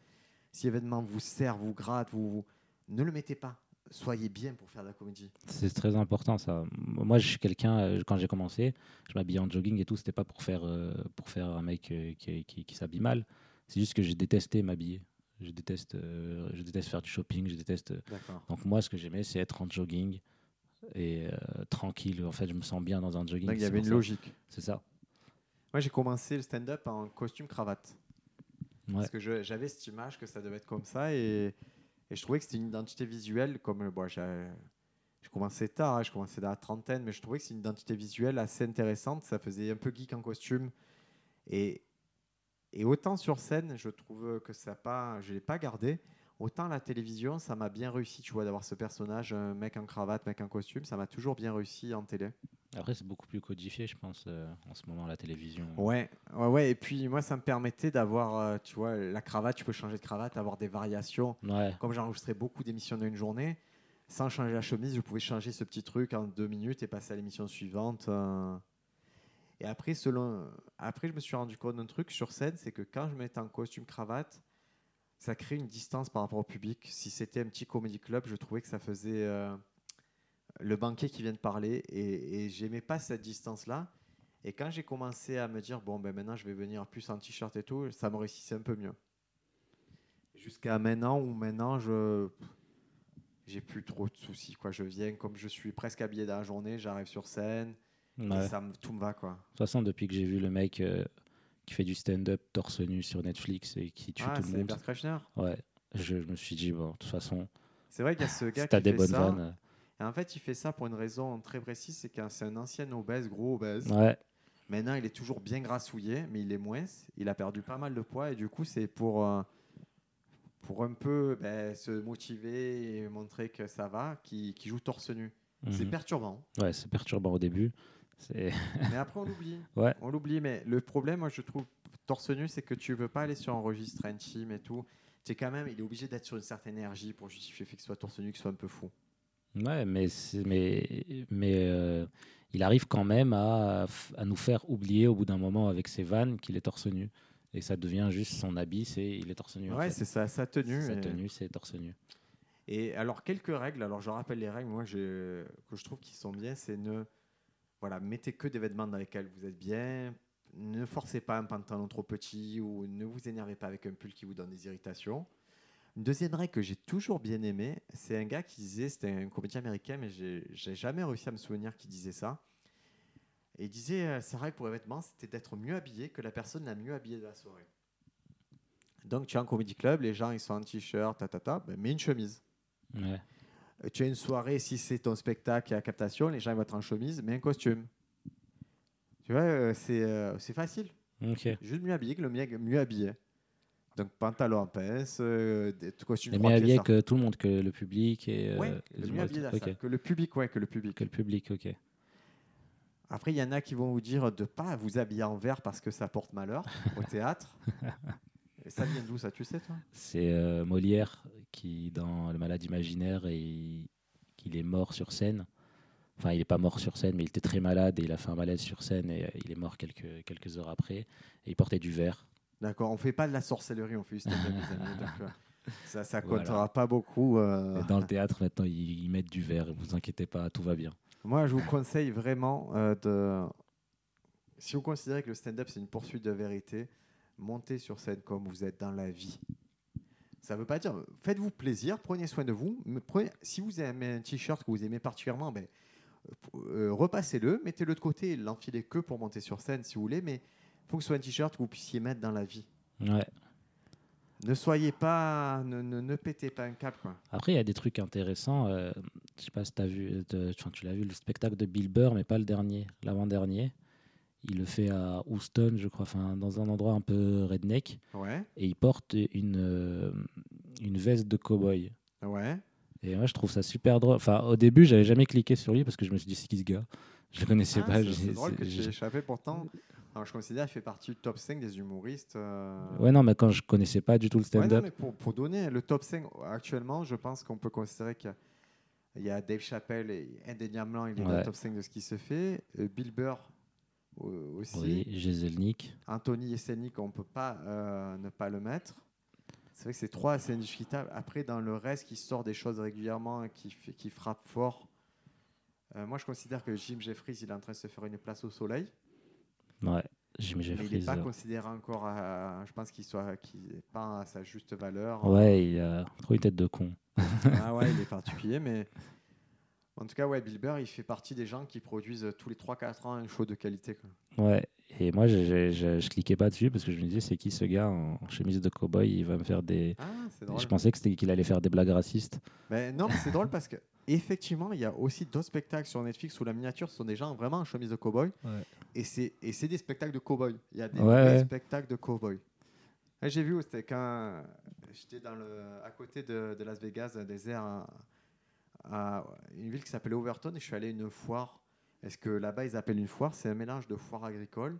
Si les vêtements vous servent, vous grattent, vous, vous- ne le mettez pas. Soyez bien pour faire de la comédie. C'est très important ça. Moi, je suis quelqu'un, euh, quand j'ai commencé, je m'habillais en jogging et tout, c'était pas pour faire, euh, pour faire un mec euh, qui, qui, qui s'habille mal. C'est juste que j'ai détesté m'habiller. Je déteste, je déteste faire du shopping. Je déteste. Donc moi, ce que j'aimais, c'est être en jogging et euh, tranquille. En fait, je me sens bien dans un jogging. Donc il y avait une ça. logique. C'est ça. Moi, j'ai commencé le stand-up en costume cravate. Ouais. Parce que j'avais cette image que ça devait être comme ça et, et je trouvais que c'était une identité visuelle comme euh, bon, je commençais tard, hein, je commençais dans la trentaine, mais je trouvais que c'est une identité visuelle assez intéressante. Ça faisait un peu geek en costume et, et autant sur scène, je trouve que ça pas, je l'ai pas gardé. Autant la télévision, ça m'a bien réussi, tu vois, d'avoir ce personnage, un mec en cravate, mec en costume, ça m'a toujours bien réussi en télé. Après, c'est beaucoup plus codifié, je pense, euh, en ce moment, la télévision. Ouais, ouais, ouais. Et puis moi, ça me permettait d'avoir, euh, tu vois, la cravate, tu peux changer de cravate, avoir des variations. Ouais. Comme j'enregistrais beaucoup d'émissions dans une journée, sans changer la chemise, je pouvais changer ce petit truc en deux minutes et passer à l'émission suivante. euh. Et après, selon... après, je me suis rendu compte d'un truc sur scène, c'est que quand je mettais en costume cravate, ça crée une distance par rapport au public. Si c'était un petit comedy club, je trouvais que ça faisait le banquier qui vient de parler et, et j'aimais pas cette distance-là. Et quand j'ai commencé à me dire, bon, ben maintenant je vais venir plus en t-shirt et tout, ça me réussissait un peu mieux. Jusqu'à maintenant où maintenant je j'ai plus trop de soucis. Quoi. Je viens comme je suis presque habillé dans la journée, j'arrive sur scène, et Ouais. ça me, tout me va. Quoi. De toute façon, depuis que j'ai vu le mec euh, qui fait du stand-up torse nu sur Netflix et qui tue Ah, tout le monde, Bert ouais, je, je me suis dit, bon, de toute façon, C'est vrai qu'il y a ce gars qui des fait bonnes ça. vannes. Et en fait, il fait ça pour une raison très précise, c'est que c'est un ancien obèse, gros obèse. Ouais, Maintenant, il est toujours bien grassouillé, mais il est moins. Il a perdu pas mal de poids et du coup, c'est pour, euh, pour un peu ben, se motiver et montrer que ça va, qui joue torse nu. C'est mhm. perturbant. ouais, c'est perturbant au début. (laughs) Mais après, on l'oublie. ouais, On l'oublie, mais le problème, moi, je trouve, torse nu, c'est que tu ne peux pas aller sur un registre intime et tout. C'est quand même, il est obligé d'être sur une certaine énergie pour justifier fait qu'il soit torse nu, qu'il soit un peu fou. Ouais, mais mais mais euh, il arrive quand même à, à nous faire oublier au bout d'un moment avec ses vannes qu'il est torse nu et ça devient juste son habit, c'est il est torse nu. en Ouais, fait. c'est ça, sa tenue. Sa et- tenue, c'est torse nu. Et alors, quelques règles. Alors, je rappelle les règles, moi, je- que je trouve qui sont bien. C'est ne. Voilà, mettez que des vêtements dans lesquels vous êtes bien. Ne forcez pas un pantalon trop petit ou ne vous énervez pas avec un pull qui vous donne des irritations. Une deuxième règle que j'ai toujours bien aimée, c'est un gars qui disait, c'était un comédien américain, mais j'ai jamais réussi à me souvenir qu'il disait ça. Et il disait, euh, sa règle pour les vêtements, c'était d'être mieux habillé que la personne la mieux habillée de la soirée. Donc, tu es en comédie club, les gens ils sont en t-shirt, ta, ta, ta, ben, mets une chemise. Ouais. Euh, Tu as une soirée, si c'est ton spectacle et la captation, les gens ils vont être en chemise, mais un costume. Tu vois, euh, c'est euh, c'est facile. Juste mieux habillé que le mieux, mieux habillé. Donc pantalon en pince, euh, des costumes trois mieux pieds, habillé ça. que tout le monde, que le public et euh, les le mieux humoristes. habillé de la Ok. salle. Que le public, ouais, que le public. Que le public, ok. Après, il y en a qui vont vous dire de pas vous habiller en vert parce que ça porte malheur au théâtre. (laughs) Et ça vient d'où ça, tu sais toi? C'est euh, Molière qui, dans Le Malade imaginaire, et il- qu'il est mort sur scène. Enfin, il n'est pas mort sur scène, mais il était très malade et il a fait un malaise sur scène et euh, il est mort quelques, quelques heures après. Et il portait du vert. D'accord, on fait pas de la sorcellerie, on fait juste des amis. Donc, euh, (laughs) ça, ça Voilà. comptera pas beaucoup. euh. Et dans le théâtre, maintenant, ils, ils mettent du vert. Vous inquiétez pas, tout va bien. Moi, je vous conseille vraiment euh, de. Si vous considérez que le stand-up c'est une poursuite de vérité, montez sur scène comme vous êtes dans la vie. Ça ne veut pas dire. Faites-vous plaisir, prenez soin de vous. mais prenez- si vous aimez un t-shirt que vous aimez particulièrement, ben, euh, repassez-le, mettez-le de côté, l'enfilez que pour monter sur scène si vous voulez, mais faut que ce soit un t-shirt que vous puissiez mettre dans la vie. Ouais. Ne soyez pas. Ne, ne, ne pétez pas un cap. Quoi. Après, il y a des trucs intéressants. euh, je sais pas si as vu, tu l'as vu, le spectacle de Bill Burr, mais pas le dernier, l'avant-dernier. Il le fait à Houston, je crois, enfin, dans un endroit un peu redneck. Ouais, Et il porte une, euh, une veste de cow-boy. ouais. Et moi, je trouve ça super drôle. Enfin, au début, j'avais jamais cliqué sur lui parce que je me suis dit, c'est qui ce gars? Je le connaissais Ah, pas. c'est- drôle que j'ai- échappé pourtant. Alors, je considère qu'il fait partie du top 5 des humoristes. euh, Ouais, non, mais quand je connaissais pas du tout le stand-up. pour, pour donner le top 5 actuellement, je pense qu'on peut considérer qu'il y a- il y a Dave Chappelle et indéniablement il est dans le top 5 de ce qui se fait. Euh, Bill Burr euh, aussi. oui, Jeselnik. Anthony Jeselnik, on ne peut pas euh, ne pas le mettre. C'est vrai que c'est trois assez indiscutables. Après, dans le reste qui sort des choses régulièrement et qui, qui frappe fort, euh, moi je considère que Jim Jeffries il est en train de se faire une place au soleil. Ouais. Jimmy Mais il n'est Jeffries. pas euh, considéré encore, à- je pense qu'il soit, qu'il n'est pas à sa juste valeur. Ouais, il a trop une tête de con. Ah (laughs) ouais, il est particulier, mais en tout cas, ouais, Bill Burr, il fait partie des gens qui produisent tous les 3-4 ans un show de qualité. quoi. Ouais. Et moi, je, je, je- je cliquais pas dessus parce que je me disais, c'est qui ce gars en chemise de cowboy Il va me faire des. Ah, c'est drôle. Je pensais que c'était qu'il allait faire des blagues racistes. Ben, non, mais c'est drôle parce que effectivement, il y a aussi d'autres spectacles sur Netflix où la miniature sont des gens vraiment en chemise de cowboy. Ouais. Et c'est des spectacles de cowboy. Il y a des Ouais, spectacles de cowboy. Ouais, J'ai vu, c'était quand j'étais dans le à côté de, de Las Vegas, le désert, à, à une ville qui s'appelait Overton, et je suis allé à une foire. Est-ce que là-bas ils appellent une foire? C'est un mélange de foire agricole,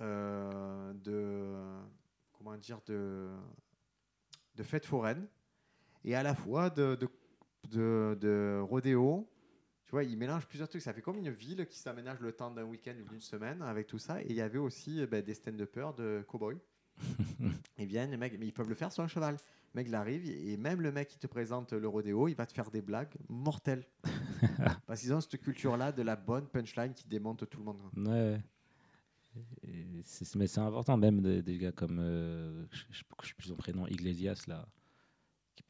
euh, de comment dire, de de fête foraine, et à la fois de, de, de, de rodéo. Tu vois, ils mélangent plusieurs trucs. Ça fait comme une ville qui s'aménage le temps d'un week-end ou d'une semaine avec tout ça. Et il y avait aussi euh, ben, des stand-uppers de cow-boy. (laughs) ils viennent, les mecs, mais ils peuvent le faire sur un cheval. Le mec, il arrive, et même le mec qui te présente le rodéo, il va te faire des blagues mortelles. (laughs) Parce qu'ils ont cette culture-là de la bonne punchline qui démonte tout le monde. Ouais. Et mais c'est important, même des, des gars comme. euh, je je je sais plus son prénom, Iglesias, là.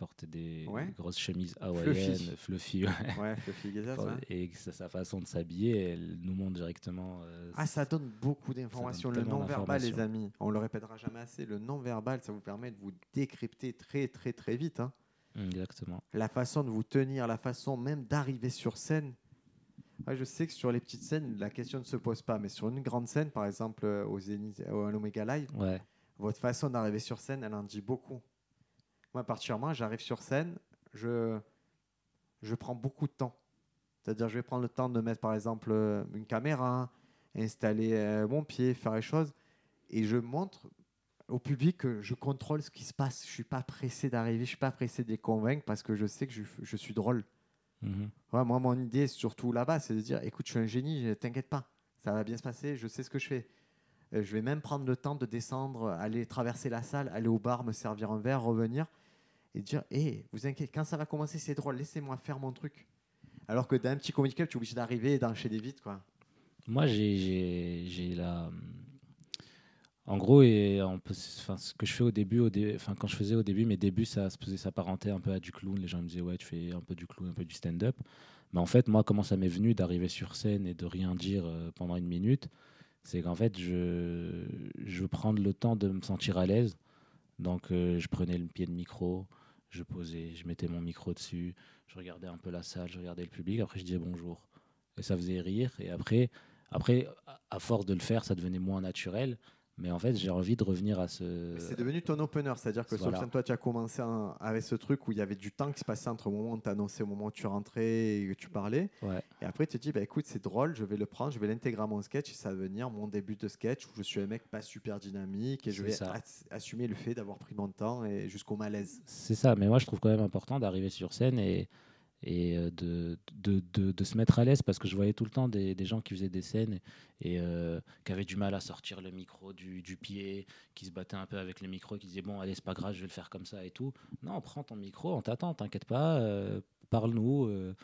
Porte des, Ouais. des grosses chemises hawaïennes, fluffy. ouais. Ouais, Fluffy ouais. Et que sa, façon de s'habiller, elle nous montre directement. euh, Ah, ça donne beaucoup d'informations. Le non-verbal, les amis, on le répétera jamais assez. Le non-verbal, ça vous permet de vous décrypter très, très, très vite. hein. Exactement. La façon de vous tenir, la façon même d'arriver sur scène. Ouais, je sais que sur les petites scènes, la question ne se pose pas. Mais sur une grande scène, par exemple euh, au Zénith, au- à l'Omega Live, Ouais. votre façon d'arriver sur scène, elle en dit beaucoup. Moi, particulièrement, j'arrive sur scène, je, je prends beaucoup de temps. C'est-à-dire, je vais prendre le temps de mettre, par exemple, euh, une caméra, installer euh, mon pied, faire les choses. Et je montre au public que je contrôle ce qui se passe. Je ne suis pas pressé d'arriver, je ne suis pas pressé de les convaincre parce que je sais que je, je suis drôle. Mhm. Ouais, moi, mon idée, surtout là-bas, c'est de dire écoute, je suis un génie, t'inquiète pas, ça va bien se passer, je sais ce que je fais. Euh, je vais même prendre le temps de descendre, aller traverser la salle, aller au bar, me servir un verre, revenir et dire hé, vous inquiétez, quand ça va commencer, c'est drôle, laissez-moi faire mon truc. Alors que d'un petit comedy club, tu es obligé d'arriver et d'enchaîner vite, quoi. Moi, j'ai- la. En gros, et on peut, ce que je fais au début, au quand je faisais au début, mes débuts, ça se faisait s'apparenter un peu à du clown. Les gens me disaient, ouais, tu fais un peu du clown, un peu du stand-up. Mais en fait, moi, comment ça m'est venu d'arriver sur scène et de rien dire euh, pendant une minute C'est qu'en fait, je, je veux prendre le temps de me sentir à l'aise. Donc, euh, je prenais le pied de micro, je posais, je mettais mon micro dessus, je regardais un peu la salle, je regardais le public. Après, je disais bonjour. Et ça faisait rire. Et après, après, à- force de le faire, ça devenait moins naturel. Mais en fait, j'ai envie de revenir à ce. C'est devenu ton opener, c'est-à-dire que voilà. Sofiane, toi, tu as commencé en- avec ce truc où il y avait du temps qui se passait entre le moment où tu annonçais, au moment où tu rentrais et que tu parlais. Ouais. Et après, tu te dis, bah, écoute, c'est drôle, je vais le prendre, je vais l'intégrer à mon sketch et ça va devenir mon début de sketch où je suis un mec pas super dynamique et je vais assumer le fait d'avoir pris mon temps et jusqu'au malaise. C'est ça, mais moi je trouve quand même important d'arriver sur scène et, et euh, de, de, de, se mettre à l'aise parce que je voyais tout le temps des, des gens qui faisaient des scènes et, euh, qui avaient du mal à sortir le micro du, du pied, qui se battaient un peu avec le micro, qui disaient bon, allez, c'est pas grave, je vais le faire comme ça et tout. Non, prends ton micro, on t'attend, t'inquiète pas, euh, parle-nous, euh,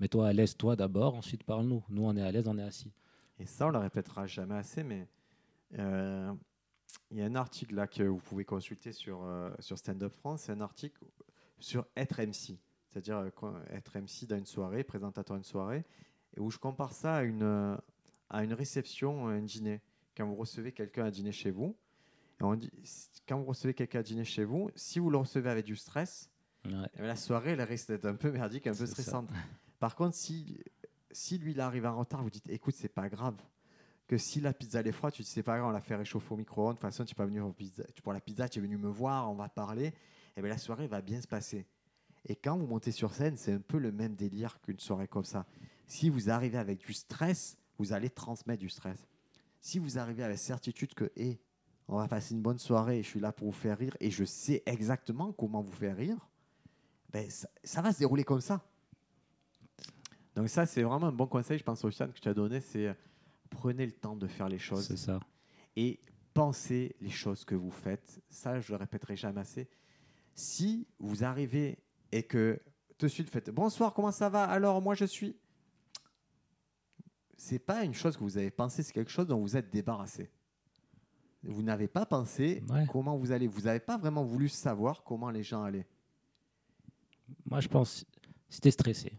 mets-toi à l'aise toi d'abord, ensuite parle-nous. Nous, on est à l'aise, on est assis. Et ça, on le répétera jamais assez, mais il y a un article là que vous pouvez consulter sur, sur Stand Up France, c'est un article sur être MC, c'est-à-dire euh, être MC dans une soirée, présentateur d'une soirée, et où je compare ça à une, euh, à une réception, un dîner. Quand vous recevez quelqu'un à dîner chez vous, et on dit, quand vous recevez quelqu'un à dîner chez vous, si vous le recevez avec du stress, Ouais. eh bien, la soirée, elle risque d'être un peu merdique, un peu ça. stressante. Par contre, si, si lui, il arrive en retard, vous dites, écoute, c'est pas grave. Que si la pizza elle est froide, tu dis, c'est pas grave, on l'a fait réchauffer au micro-ondes. De toute façon, tu pas venu pour, pizza, la pizza, tu es venu me voir, on va parler. Et bien, la soirée va bien se passer. Et quand vous montez sur scène, c'est un peu le même délire qu'une soirée comme ça. Si vous arrivez avec du stress, vous allez transmettre du stress. Si vous arrivez avec certitude que, hé, on va passer une bonne soirée, je suis là pour vous faire rire et je sais exactement comment vous faire rire, ben, ça, ça va se dérouler comme ça. Donc ça, c'est vraiment un bon conseil, je pense, Sofiane, que tu as donné, c'est euh, prenez le temps de faire les choses C'est ça. et pensez les choses que vous faites. Ça, je le répéterai jamais assez. Si vous arrivez et que tout de suite faites bonsoir, comment ça va? Alors moi je suis. C'est pas une chose que vous avez pensé, c'est quelque chose dont vous êtes débarrassé. vous n'avez pas pensé Ouais. comment vous allez. Vous n'avez pas vraiment voulu savoir comment les gens allaient. Moi, je pense, t'es stressé,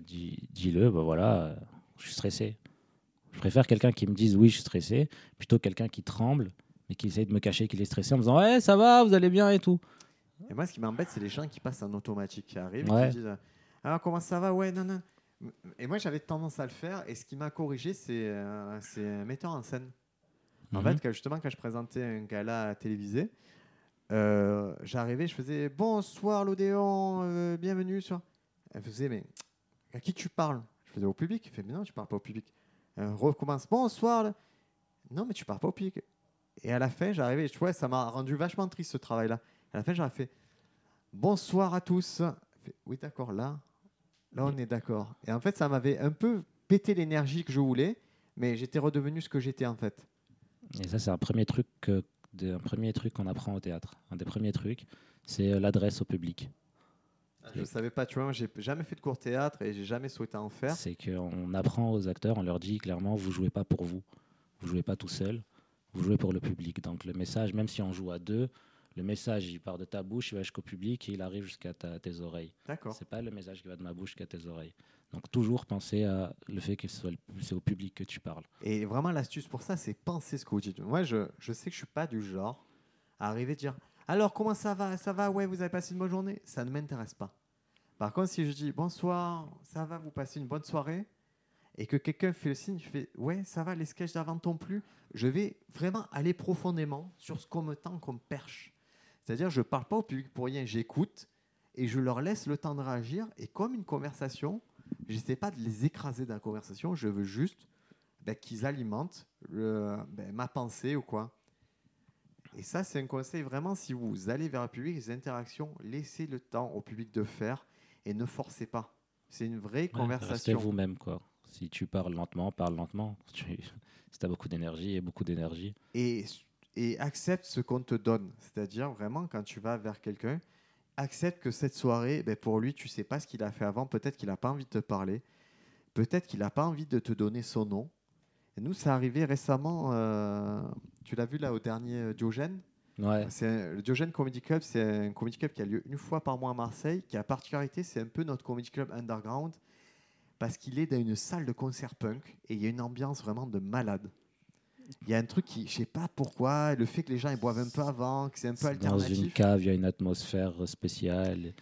dis- dis-le, bah voilà, je suis stressé. Je préfère quelqu'un qui me dise oui, je suis stressé, plutôt que quelqu'un qui tremble, mais qui essaye de me cacher qu'il est stressé en me disant ouais, ça va, vous allez bien et tout. Et moi, ce qui m'embête, c'est les gens qui passent en automatique, qui arrivent Ouais. et qui disent Alors, comment ça va? Ouais, non, non. Et moi, j'avais tendance à le faire. Et ce qui m'a corrigé, c'est euh, un metteur en scène. En Mhm. fait, justement, quand je présentais un gala télévisé, euh, j'arrivais, je faisais Bonsoir l'Odéon, euh, bienvenue. Sur... Elle faisait Mais à qui tu parles? Je faisais au public. Elle fait Mais non, tu parles pas au public. Elle recommence Bonsoir. Non, mais tu parles pas au public. Et à la fin, j'arrivais, tu vois, ça m'a rendu vachement triste ce travail-là. À la fin, j'aurais fait Bonsoir à tous. Fait, oui, d'accord, là, là, on est d'accord. Et en fait, ça m'avait un peu pété l'énergie que je voulais, mais j'étais redevenu ce que j'étais en fait. Et ça, c'est un premier truc que- un premier truc qu'on apprend au théâtre. Un des premiers trucs, c'est euh, l'adresse au public. Je ne savais pas, tu vois, j'ai jamais fait de cours théâtre et j'ai jamais souhaité en faire. C'est qu'on apprend aux acteurs, on leur dit clairement, vous jouez pas pour vous, vous jouez pas tout seul, vous jouez pour le public. Donc le message, même si on joue à deux, le message il part de ta bouche, il va jusqu'au public et il arrive jusqu'à tes oreilles. D'accord. C'est pas le message qui va de ma bouche jusqu'à tes oreilles. Donc toujours penser à le fait que c'est au public que tu parles. Et vraiment, l'astuce pour ça, c'est penser ce que vous dites. Moi, je, je sais que je suis pas du genre à arriver à dire Alors, comment ça va? Ça va? Ouais, vous avez passé une bonne journée Ça ne m'intéresse pas. Par contre, si je dis Bonsoir, ça va, vous passez une bonne soirée et que quelqu'un fait le signe, je fais Ouais, ça va, les sketchs d'avant t'ont plu, je vais vraiment aller profondément sur ce qu'on me tend comme perche. C'est-à-dire, je parle pas au public pour rien, j'écoute et je leur laisse le temps de réagir. Et comme une conversation, j'essaie pas de les écraser dans la conversation, je veux juste ben, qu'ils alimentent le- ben, ma pensée ou quoi. Et ça, c'est un conseil vraiment, si vous allez vers le public, les interactions, laissez le temps au public de faire et ne forcez pas. C'est une vraie Ouais, Restez conversation. vous-même quoi. Si tu parles lentement, parle lentement. (laughs) Tu- si tu as beaucoup d'énergie et beaucoup d'énergie. et, et accepte ce qu'on te donne. C'est-à-dire vraiment quand tu vas vers quelqu'un, accepte que cette soirée, ben, pour lui, tu sais pas ce qu'il a fait avant. Peut-être qu'il n'a pas envie de te parler. Peut-être qu'il n'a pas envie de te donner son nom. Et nous, ça arrivé récemment. euh, tu l'as vu là au dernier euh, Diogène Ouais. C'est le Diogène Comedy Club, c'est un comedy club qui a lieu une fois par mois à Marseille, qui a la particularité, c'est un peu notre comedy club underground, parce qu'il est dans une salle de concert punk et il y a une ambiance vraiment de malade. Il y a un truc qui, je sais pas pourquoi, le fait que les gens ils boivent un peu avant, que c'est un peu C'est Dans une alternatif. cave, il y a une atmosphère spéciale.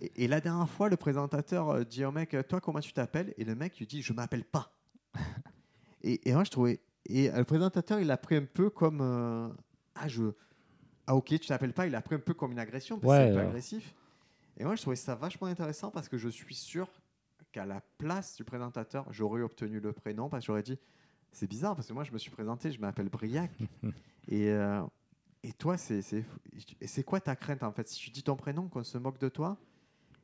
Et, et la dernière fois, le présentateur euh, dit au mec, euh, toi comment tu t'appelles? Et le mec lui dit, je m'appelle pas. (laughs) et, et moi je trouvais, et euh, le présentateur il a pris un peu comme, euh, ah je, ah ok tu t'appelles pas, il a pris un peu comme une agression parce que c'est un peu agressif. Et moi je trouvais ça vachement intéressant parce que je suis sûr qu'à la place du présentateur, j'aurais obtenu le prénom parce que j'aurais dit, c'est bizarre parce que moi je me suis présenté, je m'appelle Briac. (laughs) Et euh, et toi, c'est c'est et c'est quoi ta crainte en fait? Si tu dis ton prénom, qu'on se moque de toi,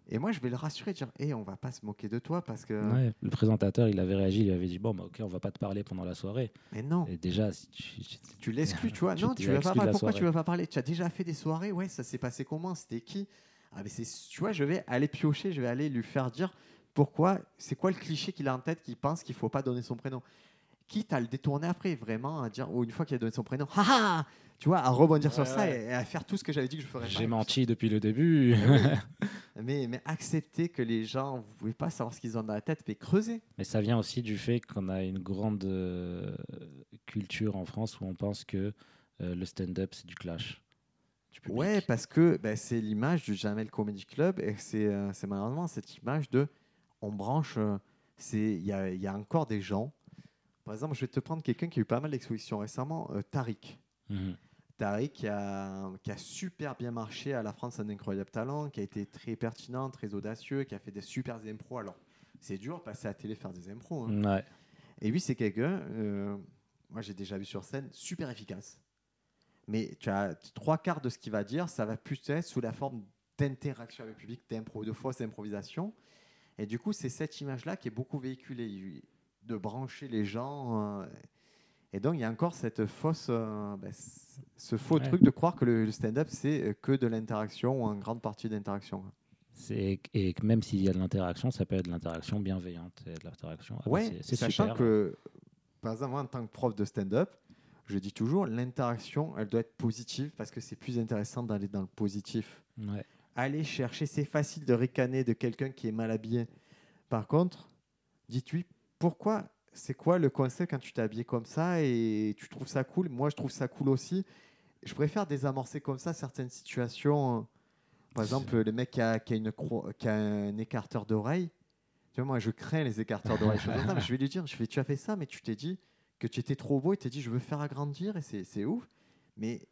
et moi je vais le rassurer, dire, hé, on va pas se moquer de toi parce que. Ouais, le présentateur, il avait réagi, il lui avait dit Bon, bah, ok, on va pas te parler pendant la soirée. Mais non, Et déjà, si tu- tu- tu l'exclus, tu vois. Tu non, tu veux pas Pourquoi tu veux pas parler? Tu as déjà fait des soirées, ouais, ça s'est passé comment? C'était qui? Ah, mais c'est, tu vois, je vais aller piocher, je vais aller lui faire dire pourquoi, c'est quoi le cliché qu'il a en tête qui pense qu'il faut pas donner son prénom Quitte à le détourner après, vraiment, à dire, ou une fois qu'il a donné son prénom, haha Tu vois, à rebondir sur Ouais, ça et, et à faire tout ce que j'avais dit que je ferais j'ai menti depuis le début. (laughs) Mais, mais accepter que les gens, vous pouvez pas savoir ce qu'ils ont dans la tête, mais creuser. Mais ça vient aussi du fait qu'on a une grande euh, culture en France où on pense que euh, le stand-up, c'est du clash. du. Ouais, parce que ben, c'est l'image du Jamel Comedy Club et c'est euh, malheureusement cette image de on branche. euh, c'est Il y a, il y a encore des gens. Par exemple, je vais te prendre quelqu'un qui a eu pas mal d'expositions récemment, euh, Tariq. Mhm. Tariq qui a, qui a super bien marché à la France un incroyable talent, qui a été très pertinent, très audacieux, qui a fait des super impros. Alors, c'est dur de passer à la télé faire des impros. hein. Ouais. Et lui, c'est quelqu'un, euh, moi j'ai déjà vu sur scène, super efficace. Mais tu as trois quarts de ce qu'il va dire, ça va plus être sous la forme d'interaction avec le public, d'impro, de fausse improvisation. Et du coup, c'est cette image-là qui est beaucoup véhiculée, de brancher les gens. euh, et donc, il y a encore cette fausse, euh, ben, ce faux Ouais. truc de croire que le, le stand-up, c'est euh, que de l'interaction ou en grande partie d'interaction. Et que même s'il y a de l'interaction, ça peut être de l'interaction bienveillante et de l'interaction. ah Ouais, c'est- c'est sachant super. que, par exemple, en tant que prof de stand-up, je dis toujours, l'interaction, elle doit être positive parce que c'est plus intéressant d'aller dans le positif. Ouais. Aller chercher, c'est facile de ricaner de quelqu'un qui est mal habillé. Par contre, dites-lui pourquoi, c'est quoi le concept quand tu t'es habillé comme ça et tu trouves ça cool? Moi, je trouve ça cool aussi. Je préfère désamorcer comme ça certaines situations. Par exemple, le mec qui a, qui a une cro- qui a un écarteur d'oreille. Tu vois, moi, je crains les écarteurs d'oreille. je vais lui dire, je fais, tu as fait ça, mais tu t'es dit que tu étais trop beau et tu t'es dit, je veux faire agrandir et c'est c'est ouf. Mais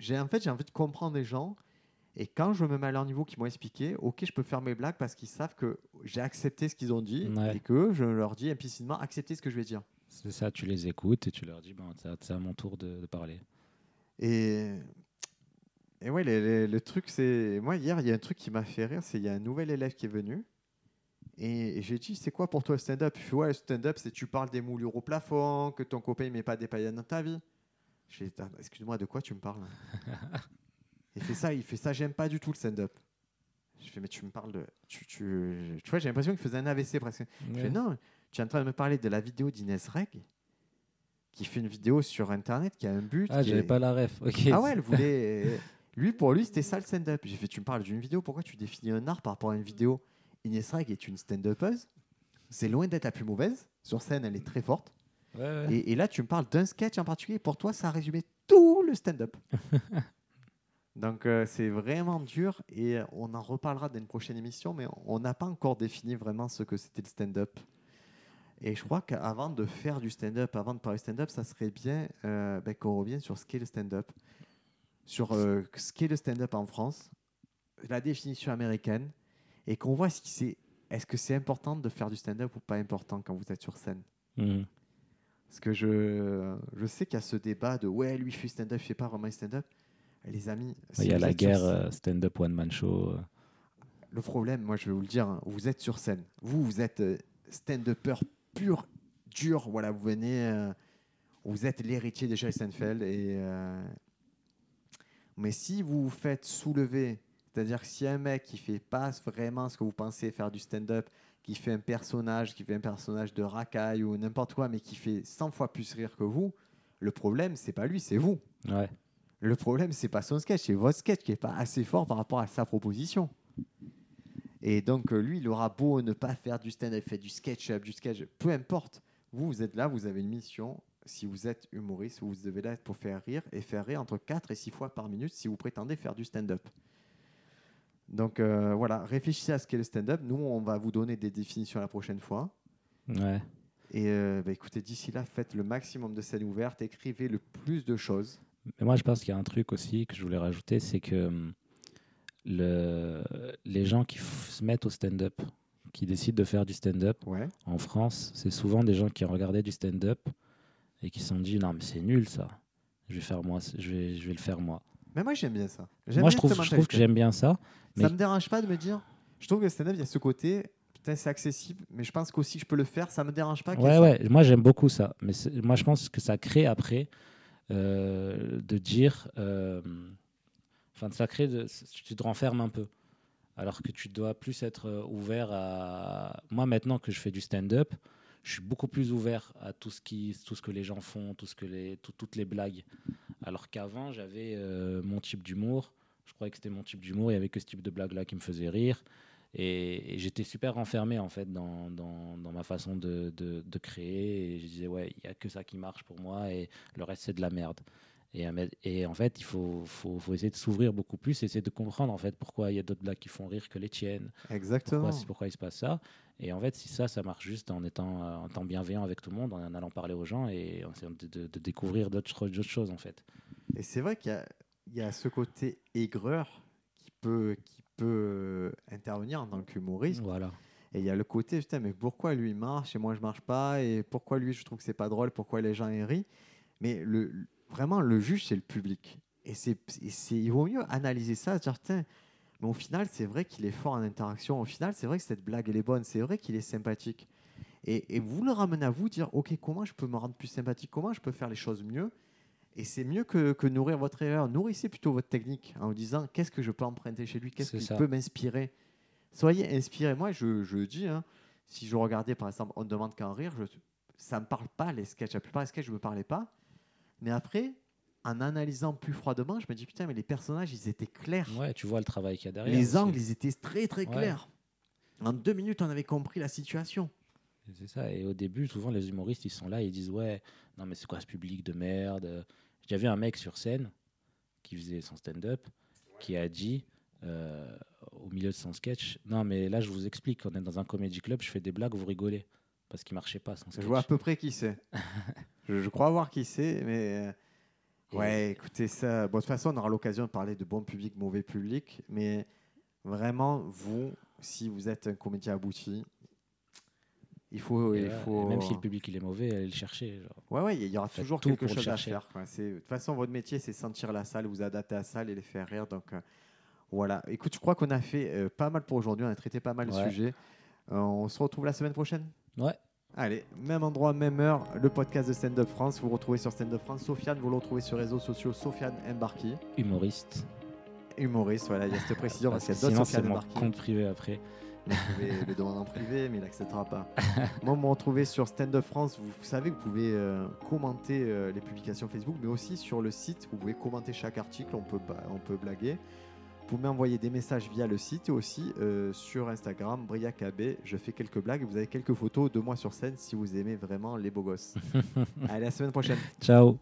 j'ai en fait, j'ai envie de comprendre les gens. Et quand je me mets à leur niveau, qu'ils m'ont expliqué, ok, je peux faire mes blagues parce qu'ils savent que j'ai accepté ce qu'ils ont dit Ouais. et que je leur dis implicitement accepter ce que je vais dire. C'est ça, tu les écoutes et tu leur dis, bon, c'est à- mon tour de, de parler. Et, et ouais, le, truc, c'est. Moi, hier, il y a un truc qui m'a fait rire c'est il y a un nouvel élève qui est venu. Et, et j'ai dit, c'est quoi pour toi le stand-up fait, ouais, le stand-up, c'est tu parles des moulures au plafond, que ton copain ne met pas des paillettes dans ta vie. Je fais, Attends, excuse-moi, de quoi tu me parles? (laughs) Il fait ça, il fait ça, j'aime pas du tout le stand-up. Je fais, mais tu me parles de. Tu, tu, tu vois, j'ai l'impression qu'il faisait un AVC presque. Je fais, non, tu es en train de me parler de la vidéo d'Inès Reg, qui fait une vidéo sur Internet, qui a un but. Ah, j'avais est- pas la ref. Ok. ah ouais, elle (laughs) voulait. Lui, pour lui, c'était ça le stand-up. J'ai fait, tu me parles d'une vidéo, pourquoi tu définis un art par rapport à une vidéo? Inès Reg est une stand-upeuse. C'est loin d'être la plus mauvaise. Sur scène, elle est très forte. Ouais, ouais. Et, et là, tu me parles d'un sketch en particulier. Pour toi, ça a résumé tout le stand-up. (laughs) Donc, euh, c'est vraiment dur. Et euh, on en reparlera dans une prochaine émission, mais on n'a pas encore défini vraiment ce que c'était le stand-up. Et je crois qu'avant de faire du stand-up, avant de parler stand-up, ça serait bien euh, ben, qu'on revienne sur ce qu'est le stand-up. Sur euh, ce qu'est le stand-up en France, la définition américaine, et qu'on voit si c'est. Est-ce que c'est important de faire du stand-up ou pas important quand vous êtes sur scène Mhm. parce que je, je sais qu'il y a ce débat de ouais, lui fait stand-up, il fait pas vraiment stand-up. Les amis, Il y a la guerre euh, stand-up one-man show. euh. Le problème, moi je vais vous le dire, hein, vous êtes sur scène. Vous, vous êtes euh, stand-upper pur, dur. Voilà, vous venez, euh, vous êtes l'héritier de Jerry Seinfeld. Et, euh, mais si vous vous faites soulever, c'est-à-dire que si un mec qui fait pas vraiment ce que vous pensez faire du stand-up, qui fait un personnage, qui fait un personnage de racaille ou n'importe quoi, mais qui fait 100 fois plus rire que vous, le problème, c'est pas lui, c'est vous. Ouais. Le problème, c'est pas son sketch, c'est votre sketch qui est pas assez fort par rapport à sa proposition. Et donc, euh, lui, il aura beau ne pas faire du stand-up, fait du sketch-up, du sketch, peu importe. Vous, vous êtes là, vous avez une mission. Si vous êtes humoriste, vous devez là pour faire rire et faire rire entre 4 et 6 fois par minute si vous prétendez faire du stand-up. Donc euh, voilà, réfléchissez à ce qu'est le stand-up. Nous, on va vous donner des définitions la prochaine fois. Ouais. Et euh, bah, écoutez, d'ici là, faites le maximum de scènes ouvertes, écrivez le plus de choses. Mais moi, je pense qu'il y a un truc aussi que je voulais rajouter, c'est que hum, le, les gens qui se mettent au stand-up, qui décident de faire du stand-up Ouais. en France, c'est souvent des gens qui ont regardé du stand-up et qui se sont dit non mais c'est nul ça. Je vais faire moi, je vais, je vais le faire moi. Mais moi, j'aime bien ça. Moi, je trouve, cette je trouve que j'aime bien ça. Ça mais- me dérange pas de me dire. Je trouve que le stand-up, il y a ce côté. Putain, c'est accessible, mais je pense qu'aussi je peux le faire. Ça me dérange pas. Ouais, ça. ouais, moi j'aime beaucoup ça. Mais moi je pense que ça crée après de dire. euh, Enfin, ça crée. De, tu te renfermes un peu. Alors que tu dois plus être euh, ouvert à. Moi maintenant que je fais du stand-up, je suis beaucoup plus ouvert à tout ce, qui, tout ce que les gens font, tout ce que les, tout- toutes les blagues. Alors qu'avant j'avais euh, mon type d'humour. Je croyais que c'était mon type d'humour. Il y avait que ce type de blague-là qui me faisait rire. Et, et j'étais super renfermé en fait dans, dans, dans ma façon de, de, de créer. Et je disais, ouais, il n'y a que ça qui marche pour moi et le reste, c'est de la merde. Et, et en fait, il faut, faut, faut essayer de s'ouvrir beaucoup plus, essayer de comprendre en fait pourquoi il y a d'autres blagues qui font rire que les tiennes, Exactement. pourquoi, c'est- pourquoi il se passe ça. Et en fait, si ça, ça marche juste en étant, euh, en étant bienveillant avec tout le monde, en allant parler aux gens et en essayant de, de- de découvrir d'autres choses en fait. Et c'est vrai qu'il y y a ce côté aigreur qui peut, qui peut euh, intervenir en tant qu'humoriste. Voilà. Et il y a le côté, putain, mais pourquoi lui marche et moi je marche pas Et pourquoi lui je trouve que c'est pas drôle Pourquoi les gens y rient Mais le, vraiment, le juge, c'est le public. Et, c'est, c'est, il vaut mieux analyser ça, dire, tiens, mais au final, c'est vrai qu'il est fort en interaction. Au final, c'est vrai que cette blague, elle est bonne. C'est vrai qu'il est sympathique. Et, et vous le ramenez à vous, dire, ok, comment je peux me rendre plus sympathique? Comment je peux faire les choses mieux? Et c'est mieux que, que nourrir votre erreur. Nourrissez plutôt votre technique en vous disant, qu'est-ce que je peux emprunter chez lui? Qu'est-ce qui peut m'inspirer? Soyez inspirés. Moi, je, je dis, hein, si je regardais, par exemple, On ne demande qu'à en rire, je, ça ne me parle pas, les sketchs. La plupart des sketchs, je ne me parlais pas. Mais après, en analysant plus froidement, je me dis putain, mais les personnages, ils étaient clairs. Ouais, tu vois le travail qu'il y a derrière. les aussi. angles, ils étaient très très Ouais. clairs. En deux minutes, on avait compris la situation. C'est ça. Et au début, souvent, les humoristes, ils sont là, ils disent Ouais, non, mais c'est quoi ce public de merde? J'ai vu un mec sur scène qui faisait son stand-up qui a dit euh, au milieu de son sketch Non, mais là, je vous explique, on est dans un comedy club, je fais des blagues, vous rigolez. Parce qu'il marchait pas son Je sketch. vois à peu près qui c'est. (laughs) je, je crois voir qui c'est, mais. euh, Ouais, écoutez ça. Bon, de toute façon, on aura l'occasion de parler de bon public, mauvais public. Mais vraiment, vous, si vous êtes un comédien abouti, il faut. Il même si le public il est mauvais, allez le chercher. genre. Ouais, ouais, il y aura toujours quelque chose à faire. quoi. De toute façon, votre métier, c'est sentir la salle, vous adapter à la salle et les faire rire. Donc, euh, voilà. Écoute, je crois qu'on a fait euh, pas mal pour aujourd'hui. On a traité pas mal de Ouais. sujets. Euh, on se retrouve la semaine prochaine? Ouais, Allez, même endroit, même heure, le podcast de Stand Up France. Vous le retrouvez sur Stand Up France. Sofiane, vous le retrouvez sur les réseaux sociaux. Sofiane Mbarki, humoriste. humoriste. Voilà, il y a cette précision parce Parce qu'il y a (laughs) d'autres Sofiane mon compte privé après. Vous pouvez (laughs) le demander en privé, mais il n'acceptera pas. Moi, vous me retrouvez sur Stand Up France. Vous, vous savez, vous pouvez euh, commenter euh, les publications Facebook, mais aussi sur le site. Vous pouvez commenter chaque article. On peut, on peut blaguer. Vous pouvez m'envoyer des messages via le site et aussi euh, sur Instagram, BriacAB. Je fais quelques blagues vous avez quelques photos de moi sur scène si vous aimez vraiment les beaux gosses. (laughs) Allez, à la semaine prochaine. Ciao